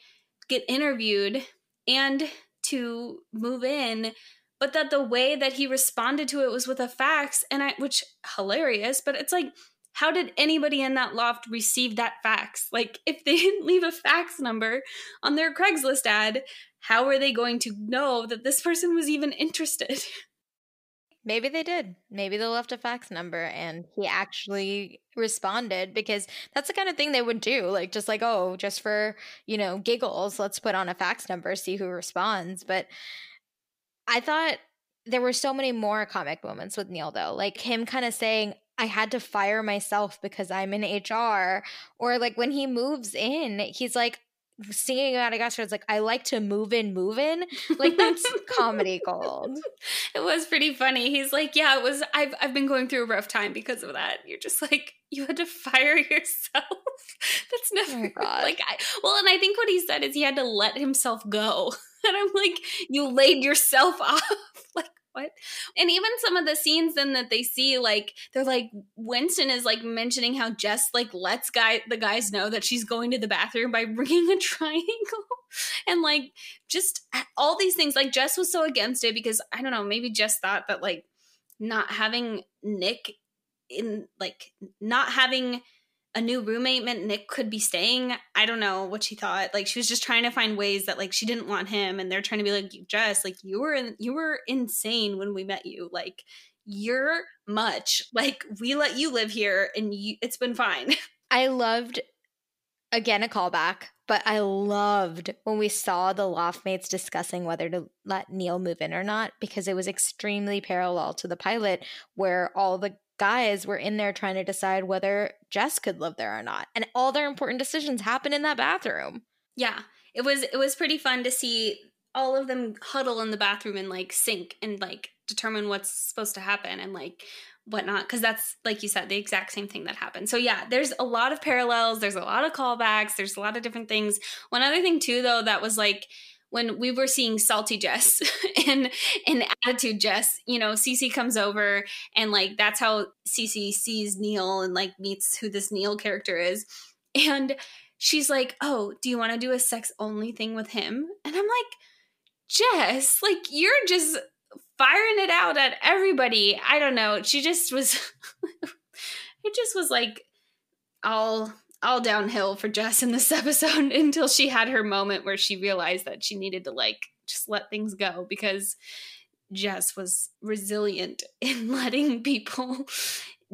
get interviewed and to move in but that the way that he responded to it was with a fax and i which hilarious but it's like how did anybody in that loft receive that fax? Like if they didn't leave a fax number on their craigslist ad how are they going to know that this person was even interested Maybe they did. Maybe they left a fax number and he actually responded because that's the kind of thing they would do. Like, just like, oh, just for, you know, giggles, let's put on a fax number, see who responds. But I thought there were so many more comic moments with Neil, though. Like him kind of saying, I had to fire myself because I'm in HR. Or like when he moves in, he's like, singing Madagascar it's like I like to move in, move in. Like that's comedy gold. It was pretty funny. He's like, Yeah, it was I've I've been going through a rough time because of that. You're just like, you had to fire yourself. that's oh never oh like I well, and I think what he said is he had to let himself go. And I'm like, you laid yourself off. like what? And even some of the scenes then that they see, like they're like Winston is like mentioning how Jess like lets guy the guys know that she's going to the bathroom by bringing a triangle, and like just all these things. Like Jess was so against it because I don't know, maybe Jess thought that like not having Nick in like not having a new roommate meant Nick could be staying. I don't know what she thought. Like she was just trying to find ways that like she didn't want him and they're trying to be like Jess, like you were in, you were insane when we met you. Like you're much. Like we let you live here and you, it's been fine. I loved again a callback, but I loved when we saw the loft mates discussing whether to let Neil move in or not because it was extremely parallel to the pilot where all the guys were in there trying to decide whether Jess could live there or not. And all their important decisions happen in that bathroom. Yeah. It was it was pretty fun to see all of them huddle in the bathroom and like sync and like determine what's supposed to happen and like whatnot because that's like you said the exact same thing that happened so yeah there's a lot of parallels there's a lot of callbacks there's a lot of different things one other thing too though that was like when we were seeing salty Jess and and attitude Jess, you know, Cece comes over and like that's how Cece sees Neil and like meets who this Neil character is. And she's like, "Oh, do you want to do a sex only thing with him?" And I'm like, "Jess, like you're just firing it out at everybody." I don't know. She just was it just was like all all downhill for Jess in this episode until she had her moment where she realized that she needed to like just let things go because Jess was resilient in letting people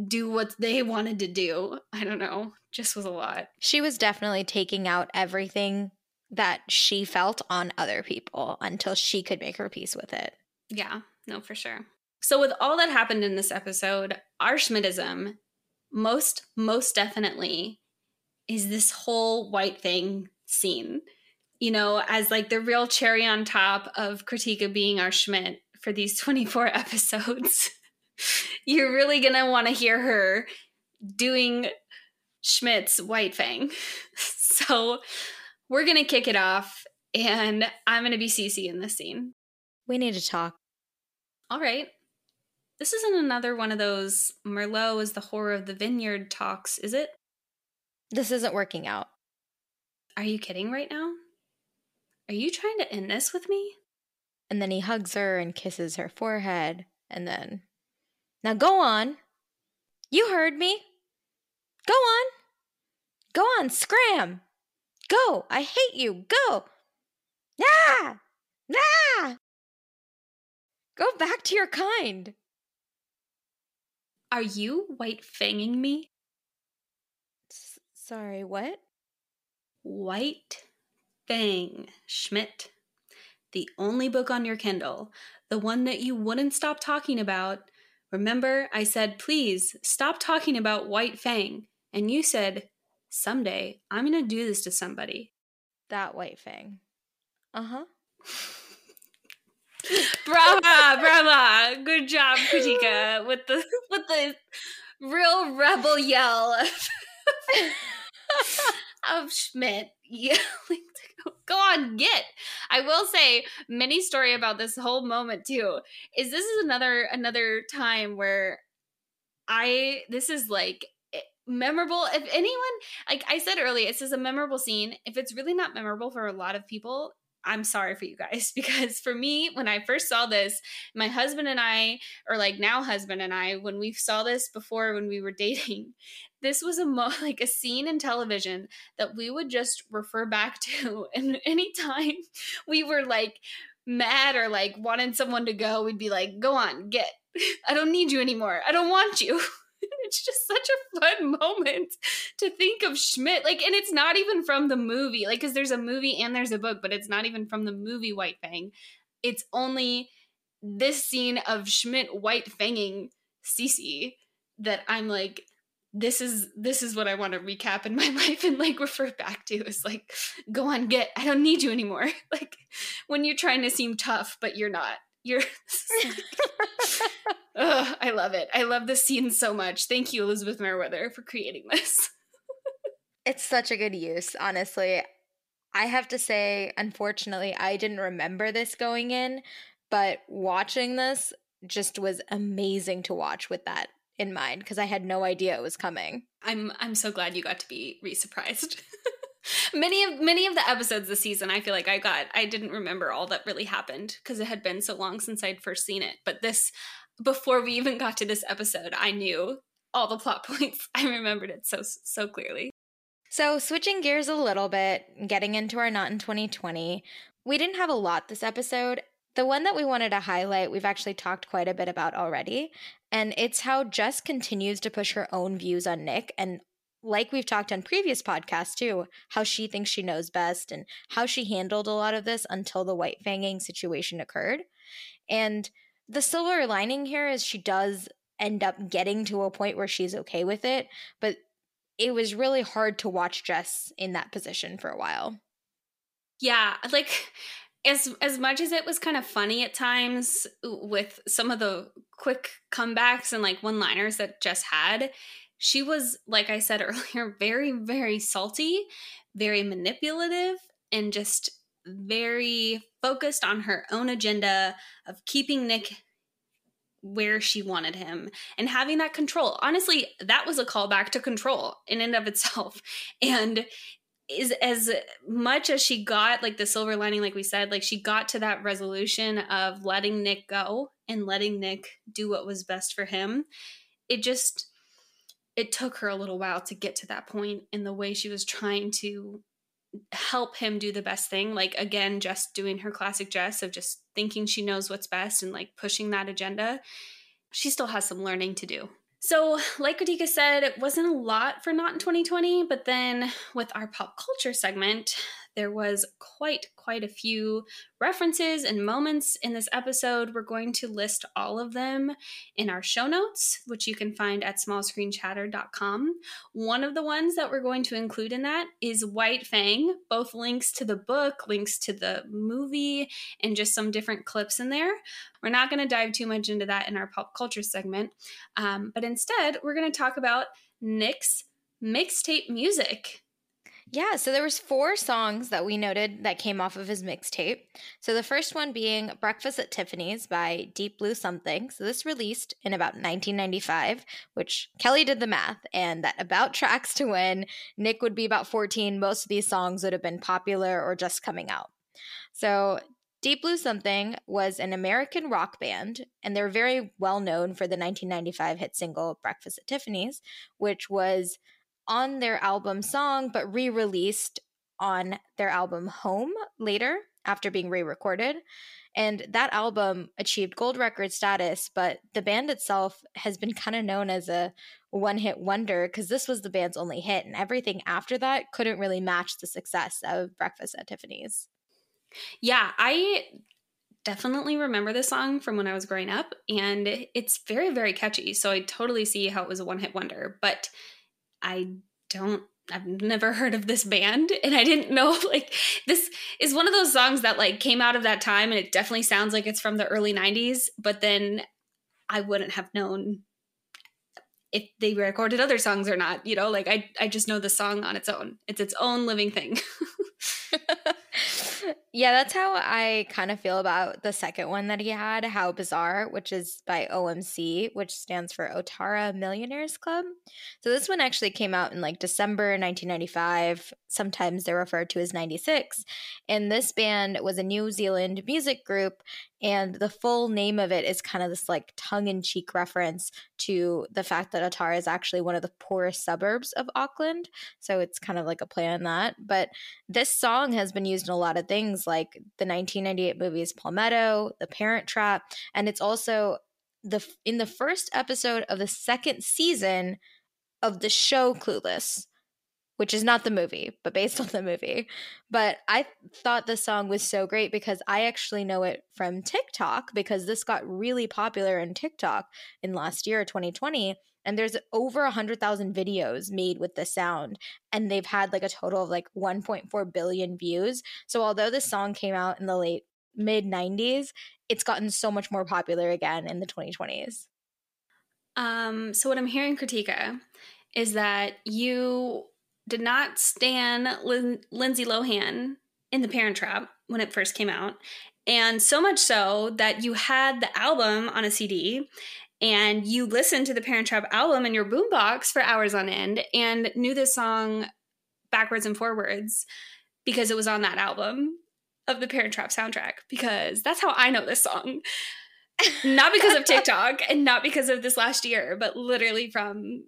do what they wanted to do. I don't know. Just was a lot. She was definitely taking out everything that she felt on other people until she could make her peace with it. Yeah, no, for sure. So, with all that happened in this episode, our Schmidtism most, most definitely is this whole white thing scene. You know as like the real cherry on top of Kritika being our schmidt for these 24 episodes you're really gonna want to hear her doing schmidt's white fang. So we're gonna kick it off and i'm gonna be Cece in this scene. We need to talk. All right. This isn't another one of those merlot is the horror of the vineyard talks is it this isn't working out. Are you kidding right now? Are you trying to end this with me? And then he hugs her and kisses her forehead. And then, now go on. You heard me. Go on. Go on, scram. Go. I hate you. Go. Ah! Ah! Go back to your kind. Are you white fanging me? Sorry, what? White Fang Schmidt. The only book on your Kindle, the one that you wouldn't stop talking about, Remember, I said, please stop talking about White Fang. And you said, someday I'm going to do this to somebody. That White Fang. Uh huh. brava, brava. Good job, Kritika, with the with the real rebel yell of, Schmidt yelling to go, on, get. I will say, mini story about this whole moment too, is this is another another time where I this is like eh, memorable if anyone like i said earlier this is a memorable scene if it's really not memorable for a lot of people I'm sorry for you guys because for me, when I first saw this, my husband and I, or like now husband and I, when we saw this before when we were dating, this was a mo- like a scene in television that we would just refer back to. And anytime we were like mad or like wanted someone to go, we'd be like, go on, get. I don't need you anymore. I don't want you. It's just such a fun moment to think of Schmidt. Like, and it's not even from the movie, like, because there's a movie and there's a book, but it's not even from the movie White Fang. It's only this scene of Schmidt white fanging Cece that I'm like, this is this is what I want to recap in my life and like refer back to is like, go on, get. I don't need you anymore. Like when you're trying to seem tough, but you're not. You're Ugh, I love it. I love this scene so much. Thank you, Elizabeth Meriwether, for creating this. it's such a good use, honestly. I have to say, unfortunately, I didn't remember this going in, but watching this just was amazing to watch with that in mind because I had no idea it was coming. I'm I'm so glad you got to be re-surprised. many of many of the episodes this season i feel like i got i didn't remember all that really happened because it had been so long since i'd first seen it. But this before we even got to this episode i knew all the plot points. I remembered it so so clearly. So switching gears a little bit getting into our not in 2020 we didn't have a lot this episode. The one that we wanted to highlight we've actually talked quite a bit about already and it's how Jess continues to push her own views on Nick and like we've talked on previous podcasts too, how she thinks she knows best and how she handled a lot of this until the white fanging situation occurred. And the silver lining here is she does end up getting to a point where she's okay with it, but it was really hard to watch Jess in that position for a while. Yeah, like as as much as it was kind of funny at times uh, with some of the quick comebacks and like one-liners that Jess had, she was, like I said earlier, very, very salty, very manipulative, and just very focused on her own agenda of keeping Nick where she wanted him and having that control. Honestly, that was a callback to control in and of itself. And is as much as she got like the silver lining like we said, like she got to that resolution of letting Nick go and letting Nick do what was best for him. It just it took her a little while to get to that point in the way she was trying to help him do the best thing like again just doing her classic Jess of just thinking she knows what's best and like pushing that agenda she still has some learning to do. So like Kritika said it wasn't a lot for not in 2020 but then with our pop culture segment there was quite, quite a few references and moments in this episode. We're going to list all of them in our show notes, which you can find at smallscreenchatter.com. One of the ones that we're going to include in that is White Fang, both links to the book, links to the movie, and just some different clips in there. We're not going to dive too much into that in our pop culture segment, um, but instead, we're going to talk about Nick's mixtape music. Yeah, so there was four songs that we noted that came off of his mixtape. So the first one being Breakfast at Tiffany's by Deep Blue Something. So this released in about 1995, which Kelly did the math and that about tracks to when Nick would be about 14, most of these songs would have been popular or just coming out. So Deep Blue Something was an American rock band, and they're very well known for the 1995 hit single Breakfast at Tiffany's, which was on their album Song, but re released on their album Home later after being re recorded. And that album achieved gold record status, but the band itself has been kind of known as a one hit wonder because this was the band's only hit, and everything after that couldn't really match the success of Breakfast at Tiffany's. Yeah, I definitely remember this song from when I was growing up, and it's very, very catchy. So I totally see how it was a one hit wonder, but I don't. I've never heard of this band and I didn't know like this is one of those songs that like came out of that time and it definitely sounds like it's from the early 90s but then I wouldn't have known if they recorded other songs or not you know like i i just know the song on its own it's its own living thing yeah, that's how I kind of feel about the second one that he had, How Bizarre, which is by OMC, which stands for Otara Millionaires Club. So this one actually came out in like December 1995. Sometimes they're referred to as 96. And this band was a New Zealand music group and the full name of it is kind of this like tongue in cheek reference to the fact that Otara is actually one of the poorest suburbs of Auckland. So it's kind of like a play on that. But this song has been used in a lot of things like the 1998 movies Palmetto, The Parent Trap, and it's also the in the first episode of the second season of the show Clueless which is not the movie, but based on the movie. But I thought the song was so great because I actually know it from TikTok because this got really popular in TikTok in last year, 2020. And there's over 100,000 videos made with the sound, and they've had like a total of like 1.4 billion views. So, although this song came out in the late mid 90s, it's gotten so much more popular again in the 2020s. Um, so, what I'm hearing, Kritika, is that you did not stand Lin- Lindsay Lohan in The Parent Trap when it first came out. And so much so that you had the album on a CD and you listened to the Parent Trap album in your boombox for hours on end and knew this song backwards and forwards because it was on that album of the Parent Trap soundtrack because that's how I know this song. not because of TikTok and not because of this last year, but literally from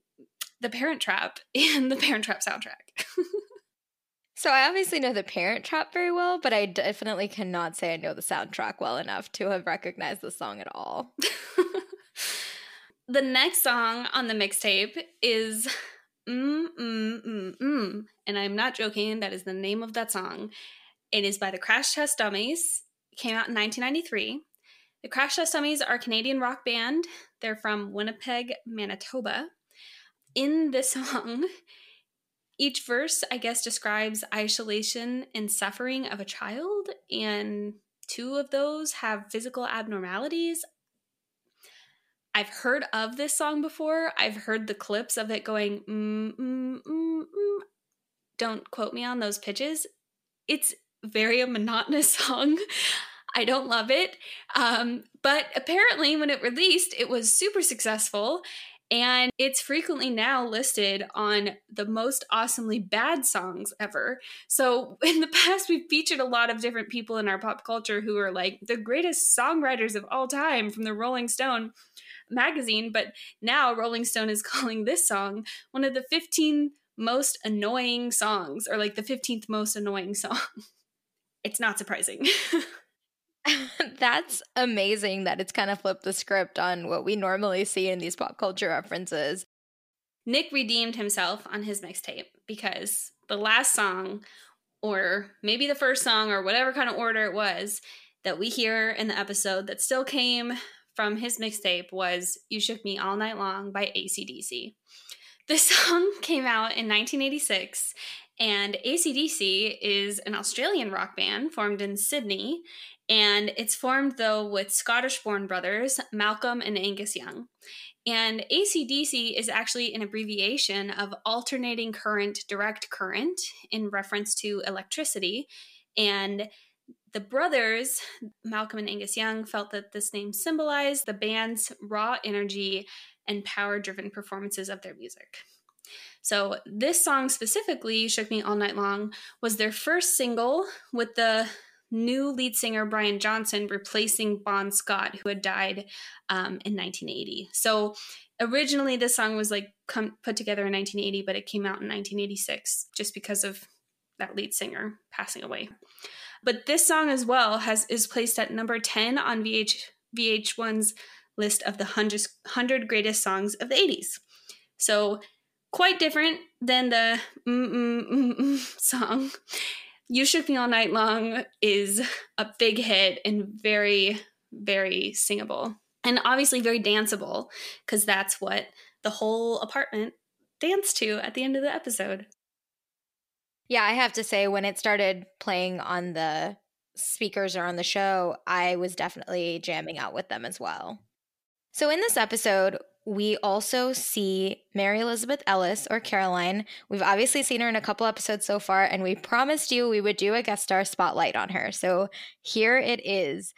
the Parent Trap and the Parent Trap soundtrack. so I obviously know the Parent Trap very well, but I definitely cannot say I know the soundtrack well enough to have recognized the song at all. the next song on the mixtape is Mm Mm Mm Mm, and I'm not joking. That is the name of that song. It is by the Crash Test Dummies. It came out in 1993. The Crash Test Dummies are a Canadian rock band. They're from Winnipeg, Manitoba in this song, each verse, I guess, describes isolation and suffering of a child, and two of those have physical abnormalities. I've heard of this song before. I've heard the clips of it going, mm, mm, mm, mm. don't quote me on those pitches. It's very a monotonous song. I don't love it. Um, but apparently, when it released, it was super successful and it's frequently now listed on the most awesomely bad songs ever. So, in the past, we've featured a lot of different people in our pop culture who are like the greatest songwriters of all time from the Rolling Stone magazine. But now, Rolling Stone is calling this song one of the 15 most annoying songs, or like the 15th most annoying song. it's not surprising. That's amazing that it's kind of flipped the script on what we normally see in these pop culture references. Nick redeemed himself on his mixtape because the last song, or maybe the first song, or whatever kind of order it was that we hear in the episode that still came from his mixtape was You Shook Me All Night Long by ACDC. This song came out in 1986, and ACDC is an Australian rock band formed in Sydney and it's formed, though, with Scottish born brothers, Malcolm and Angus Young. And ACDC is actually an abbreviation of alternating current direct current in reference to electricity. And the brothers, Malcolm and Angus Young, felt that this name symbolized the band's raw energy and power driven performances of their music. So, this song specifically, Shook Me All Night Long, was their first single with the new lead singer Brian Johnson replacing Bon Scott, who had died um, in 1980. So originally, this song was like come, put together in 1980, but it came out in 1986 just because of that lead singer passing away. But this song as well has is placed at number 10 on VH VH1's list of the 100, 100 greatest songs of the 80s. So quite different than the mm, mm, mm, mm song You Shook Me All Night Long is a big hit and very, very singable. And obviously very danceable, because that's what the whole apartment danced to at the end of the episode. Yeah, I have to say, when it started playing on the speakers or on the show, I was definitely jamming out with them as well. So, in this episode, we also see Mary Elizabeth Ellis or Caroline. We've obviously seen her in a couple episodes so far, and we promised you we would do a guest star spotlight on her. So here it is.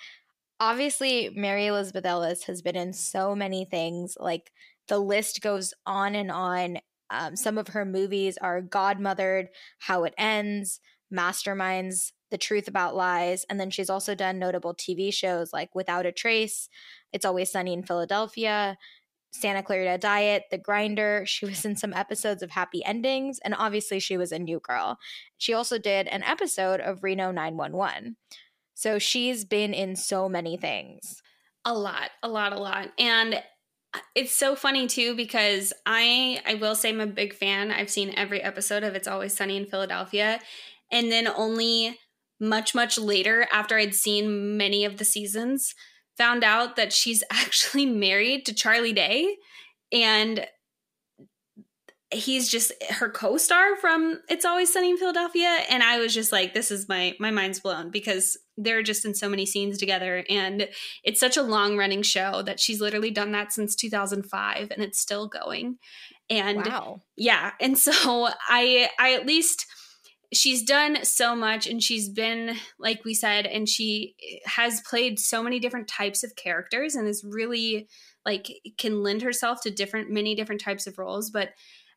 Obviously, Mary Elizabeth Ellis has been in so many things. Like the list goes on and on. Um, some of her movies are Godmothered, How It Ends, Masterminds, The Truth About Lies, and then she's also done notable TV shows like Without a Trace, It's Always Sunny in Philadelphia, Santa Clarita Diet, The Grinder. She was in some episodes of Happy Endings, and obviously she was a New Girl. She also did an episode of Reno 911. So she's been in so many things. A lot, a lot, a lot. And it's so funny too because I I will say I'm a big fan. I've seen every episode of It's Always Sunny in Philadelphia. And then only much, much later, after I'd seen many of the seasons, found out that she's actually married to Charlie Day and he's just her co-star from It's Always Sunny in Philadelphia. And I was just like this is my my mind's blown because they're just in so many scenes together. And it's such a long running show that she's literally done that since 2005 and it's still going. And wow. yeah. And so I I at least she's done so much and she's been like we said and she has played so many different types of characters and is really like can lend herself to different many different types of roles. But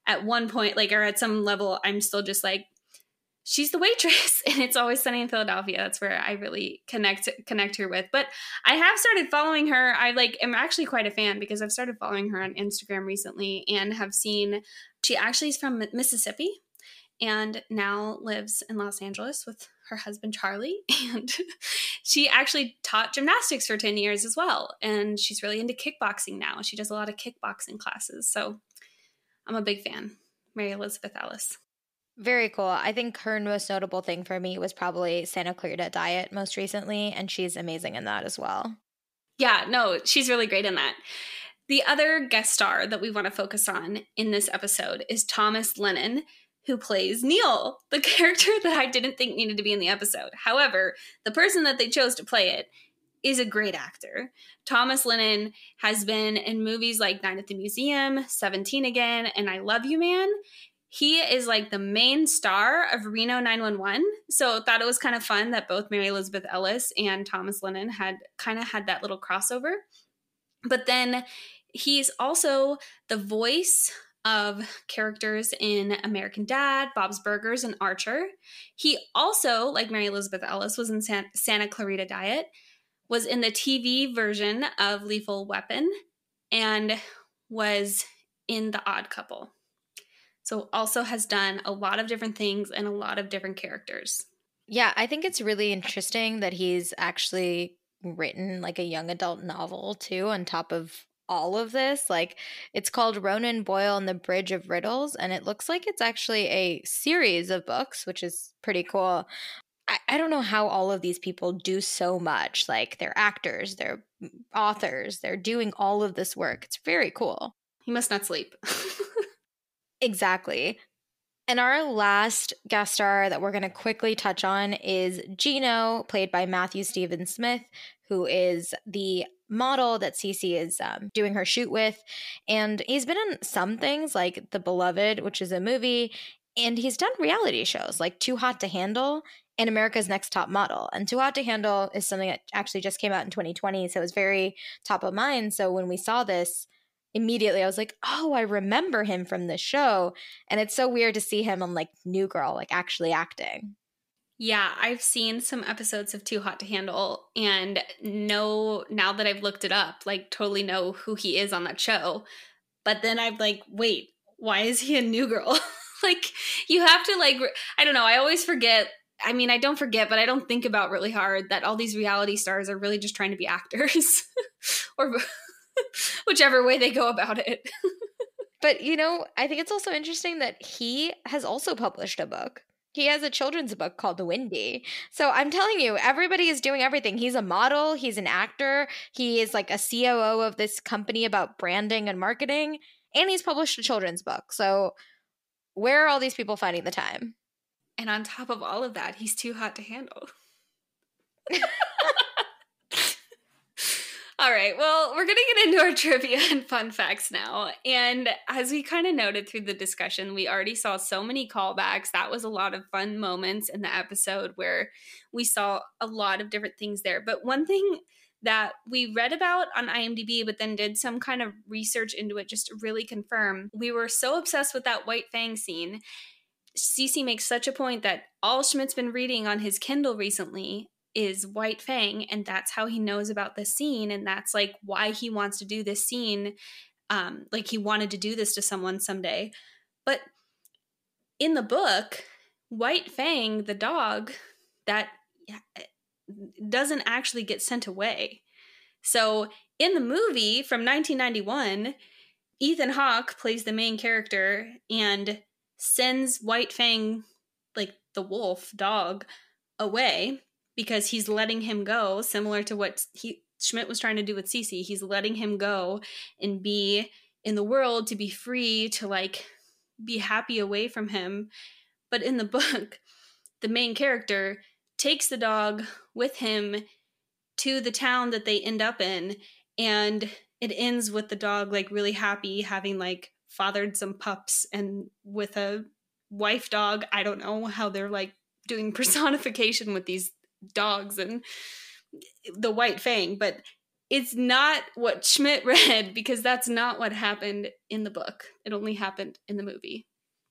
at one point like or at some level i'm still just like she's the waitress and it's always sunny in philadelphia that's where i really connect connect her with but i have started following her i like am actually quite a fan because i've started following her on instagram recently and have seen she actually is from mississippi and now lives in Los Angeles with her husband Charlie. And she actually taught gymnastics for 10 years as well. And she's really into kickboxing now. She does a lot of kickboxing classes. So I'm a big fan. Mary Elizabeth Ellis. Very cool. I think her most notable thing for me was probably Santa Clarita Diet most recently, and she's amazing in that as well. Yeah, no, she's really great in that. The other guest star that we want to focus on in this episode is Thomas Lennon, who plays Neil, the character that I didn't think needed to be in the episode. However, the person that they chose to play it is a great actor. Thomas Lennon has been in movies like Night at the Museum, 17 Again, and I Love You Man. He is like the main star of Reno 911. So thought it was kind of fun that both Mary Elizabeth Ellis and Thomas Lennon had kind of had that little crossover. But then he's also the voice of characters in American Dad, Bob's Burgers, and Archer. He also, like Mary Elizabeth Ellis, was in San- Santa Clarita Diet, was in the TV version of Lethal Weapon, and was in The Odd Couple. So, also has done a lot of different things and a lot of different characters. Yeah, I think it's really interesting that he's actually written like a young adult novel too, on top of all of this. Like it's called Ronan Boyle and the Bridge of Riddles, and it looks like it's actually a series of books, which is pretty cool. I, I don't know how all of these people do so much. Like they're actors, they're authors, they're doing all of this work. It's very cool. He must not sleep. exactly. And our last guest star that we're going to quickly touch on is Gino, played by Matthew Stephen Smith, who is the model that Cece is um, doing her shoot with. And he's been in some things like The Beloved, which is a movie, and he's done reality shows like Too Hot to Handle and America's Next Top Model. And Too Hot to Handle is something that actually just came out in 2020. So it was very top of mind. So when we saw this, immediately I was like, oh, I remember him from this show. And it's so weird to see him on like New Girl, like actually acting. Yeah, I've seen some episodes of Too Hot to Handle and know now that I've looked it up, like totally know who he is on that show. But then I'm like, wait, why is he a new girl? like you have to like I don't know, I always forget I mean, I don't forget, but I don't think about really hard that all these reality stars are really just trying to be actors or whichever way they go about it. but you know, I think it's also interesting that he has also published a book He has a children's book called Windy. So I'm telling you, everybody is doing everything. He's a model, he's an actor, he is like a COO of this company about branding and marketing, and he's published a children's book. So where are all these people finding the time? And on top of all of that, he's too hot to handle. All right, well, we're going to get into our trivia and fun facts now. And as we kind of noted through the discussion, we already saw so many callbacks. That was a lot of fun moments in the episode where we saw a lot of different things there. But one thing that we read about on IMDb, but then did some kind of research into it just to really confirm, we were so obsessed with that White Fang scene. Cece makes such a point that all Schmidt's been reading on his Kindle recently is White Fang, and that's how he knows about the scene, and that's like why he wants to do this scene. Um, like he wanted to do this to someone someday. But in the book, White Fang, the dog, that doesn't actually get sent away. So in the movie from 1991, Ethan Hawke plays the main character and sends White Fang, like the wolf dog, away because he's letting him go, similar to what he Schmidt was trying to do with Cece. He's letting him go and be in the world to be free to like be happy away from him. But in the book, the main character takes the dog with him to the town that they end up in and it ends with the dog like really happy having like fathered some pups and with a wife dog. I don't know how they're like doing personification with these dogs and the white fang, but it's not what Schmidt read because that's not what happened in the book. It only happened in the movie.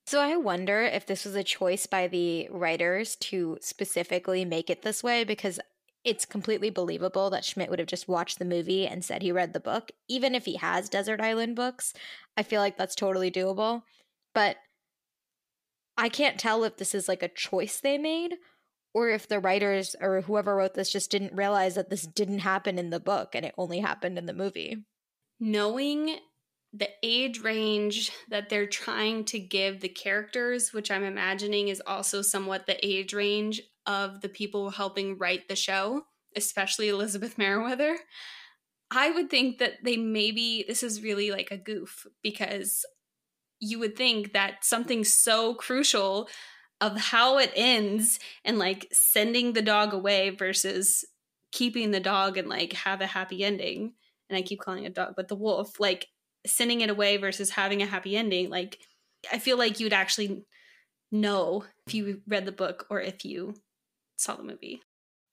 So I wonder if this was a choice by the writers to specifically make it this way because it's completely believable that Schmidt would have just watched the movie and said he read the book. Even if he has Desert Island books, I feel like that's totally doable. But I can't tell if this is like a choice they made or if the writers or whoever wrote this just didn't realize that this didn't happen in the book and it only happened in the movie. Knowing the age range that they're trying to give the characters, which I'm imagining is also somewhat the age range of the people helping write the show, especially Elizabeth Meriwether, I would think that they maybe this is really like a goof because you would think that something so crucial of how it ends and like sending the dog away versus keeping the dog and like have a happy ending. And I keep calling it dog, but the wolf, like sending it away versus having a happy ending. Like I feel like you'd actually know if you read the book or if you saw the movie.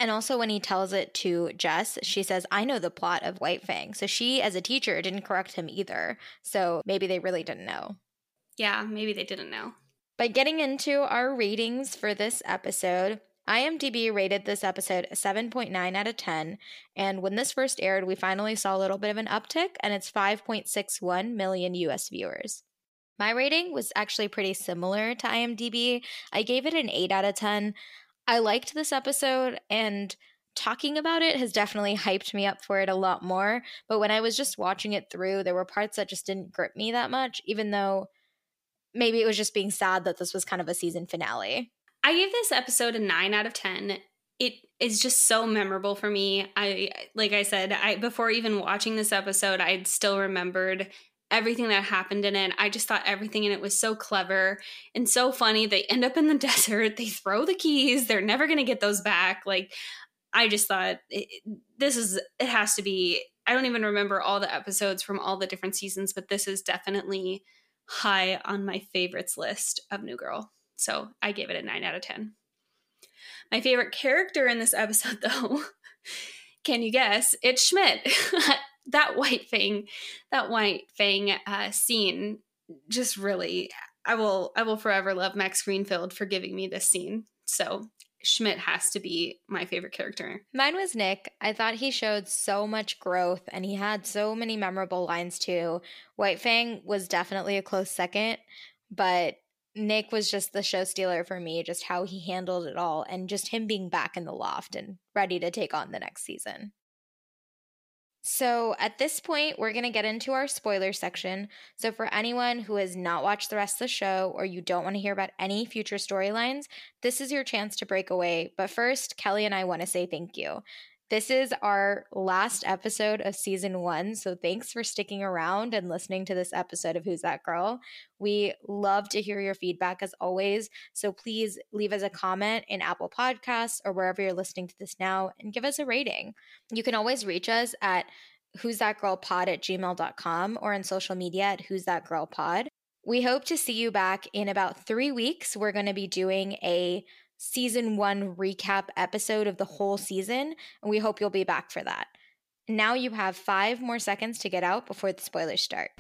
And also, when he tells it to Jess, she says, I know the plot of White Fang. So she, as a teacher, didn't correct him either. So maybe they really didn't know. Yeah, maybe they didn't know. By getting into our ratings for this episode, IMDb rated this episode a 7.9 out of 10, and when this first aired, we finally saw a little bit of an uptick, and it's 5.61 million US viewers. My rating was actually pretty similar to IMDb. I gave it an 8 out of 10. I liked this episode, and talking about it has definitely hyped me up for it a lot more, but when I was just watching it through, there were parts that just didn't grip me that much, even though maybe it was just being sad that this was kind of a season finale. I gave this episode a 9 out of 10. It is just so memorable for me. I like I said, I before even watching this episode, I'd still remembered everything that happened in it. I just thought everything in it was so clever and so funny. They end up in the desert, they throw the keys, they're never going to get those back. Like I just thought it, this is it has to be I don't even remember all the episodes from all the different seasons, but this is definitely high on my favorites list of New Girl. So I gave it a 9 out of 10. My favorite character in this episode, though, can you guess? It's Schmidt. that white fang, that white fang uh, scene just really, I will, I will forever love Max Greenfield for giving me this scene. So Schmidt has to be my favorite character. Mine was Nick. I thought he showed so much growth and he had so many memorable lines too. White Fang was definitely a close second, but Nick was just the show stealer for me, just how he handled it all and just him being back in the loft and ready to take on the next season. So, at this point, we're going to get into our spoiler section. So, for anyone who has not watched the rest of the show or you don't want to hear about any future storylines, this is your chance to break away. But first, Kelly and I want to say thank you. This is our last episode of season one. So thanks for sticking around and listening to this episode of Who's That Girl. We love to hear your feedback as always. So please leave us a comment in Apple Podcasts or wherever you're listening to this now and give us a rating. You can always reach us at who's that girl pod at gmail.com or on social media at who's that girl pod. We hope to see you back in about three weeks. We're going to be doing a season one recap episode of the whole season, and we hope you'll be back for that. Now you have five more seconds to get out before the spoilers start.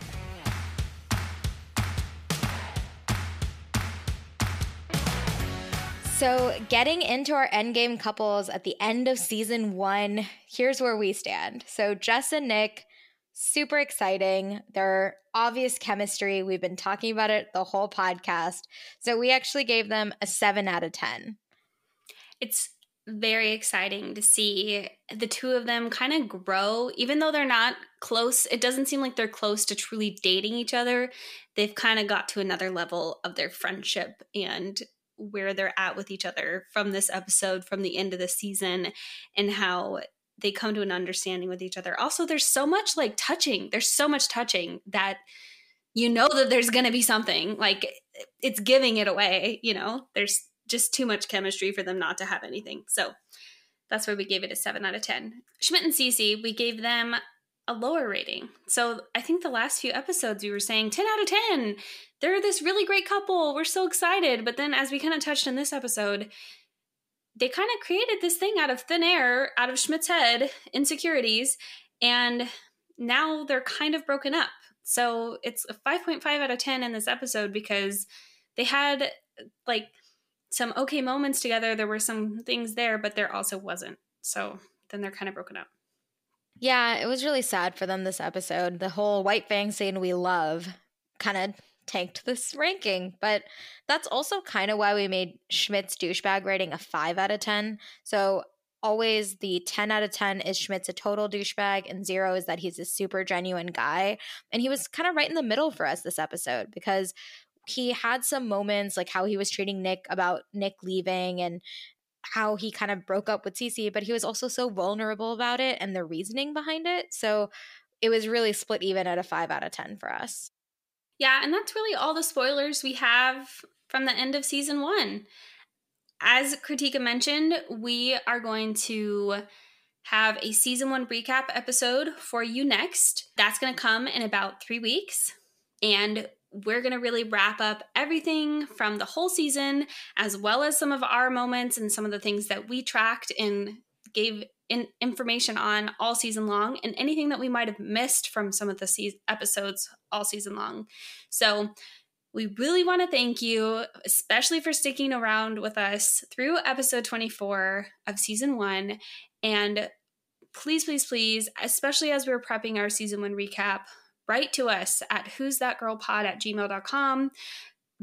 So, getting into our endgame couples at the end of season one, here's where we stand. So, Jess and Nick super exciting. Their obvious chemistry. We've been talking about it the whole podcast. So we actually gave them a 7 out of 10. It's very exciting to see the two of them kind of grow even though they're not close it doesn't seem like they're close to truly dating each other they've kind of got to another level of their friendship and where they're at with each other from this episode from the end of the season and how they come to an understanding with each other. Also, there's so much like touching. There's so much touching that you know that there's going to be something like it's giving it away, you know. There's just too much chemistry for them not to have anything. So, that's why we gave it a 7 out of 10. Schmidt and Cece, we gave them a lower rating. So, I think the last few episodes we were saying 10 out of 10. They're this really great couple. We're so excited. But then as we kind of touched in this episode, they kind of created this thing out of thin air, out of Schmidt's head, insecurities, and now they're kind of broken up. So it's a 5.5 out of 10 in this episode because they had like some okay moments together. There were some things there, but there also wasn't. So then they're kind of broken up. Yeah, it was really sad for them this episode. The whole White Fang scene we love kind of tanked this ranking. But that's also kind of why we made Schmidt's douchebag rating a 5 out of 10. So always the 10 out of 10 is Schmidt's a total douchebag, and zero is that he's a super genuine guy. And he was kind of right in the middle for us this episode because he had some moments like how he was treating Nick about Nick leaving and how he kind of broke up with Cece, but he was also so vulnerable about it and the reasoning behind it. So it was really split even at a 5 out of 10 for us. Yeah, and that's really all the spoilers we have from the end of season one. As Kritika mentioned, we are going to have a season one recap episode for you next. That's going to come in about three weeks. And we're going to really wrap up everything from the whole season, as well as some of our moments and some of the things that we tracked and gave in information on all season long and anything that we might have missed from some of the se- episodes all season long. So, we really want to thank you, especially for sticking around with us through episode 24 of season one. And please, please, please, especially as we're prepping our season one recap, write to us at who's that girl pod at gmail.com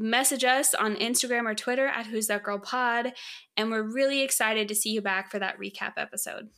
message us on Instagram or Twitter at Who's That Girl Pod. And we're really excited to see you back for that recap episode.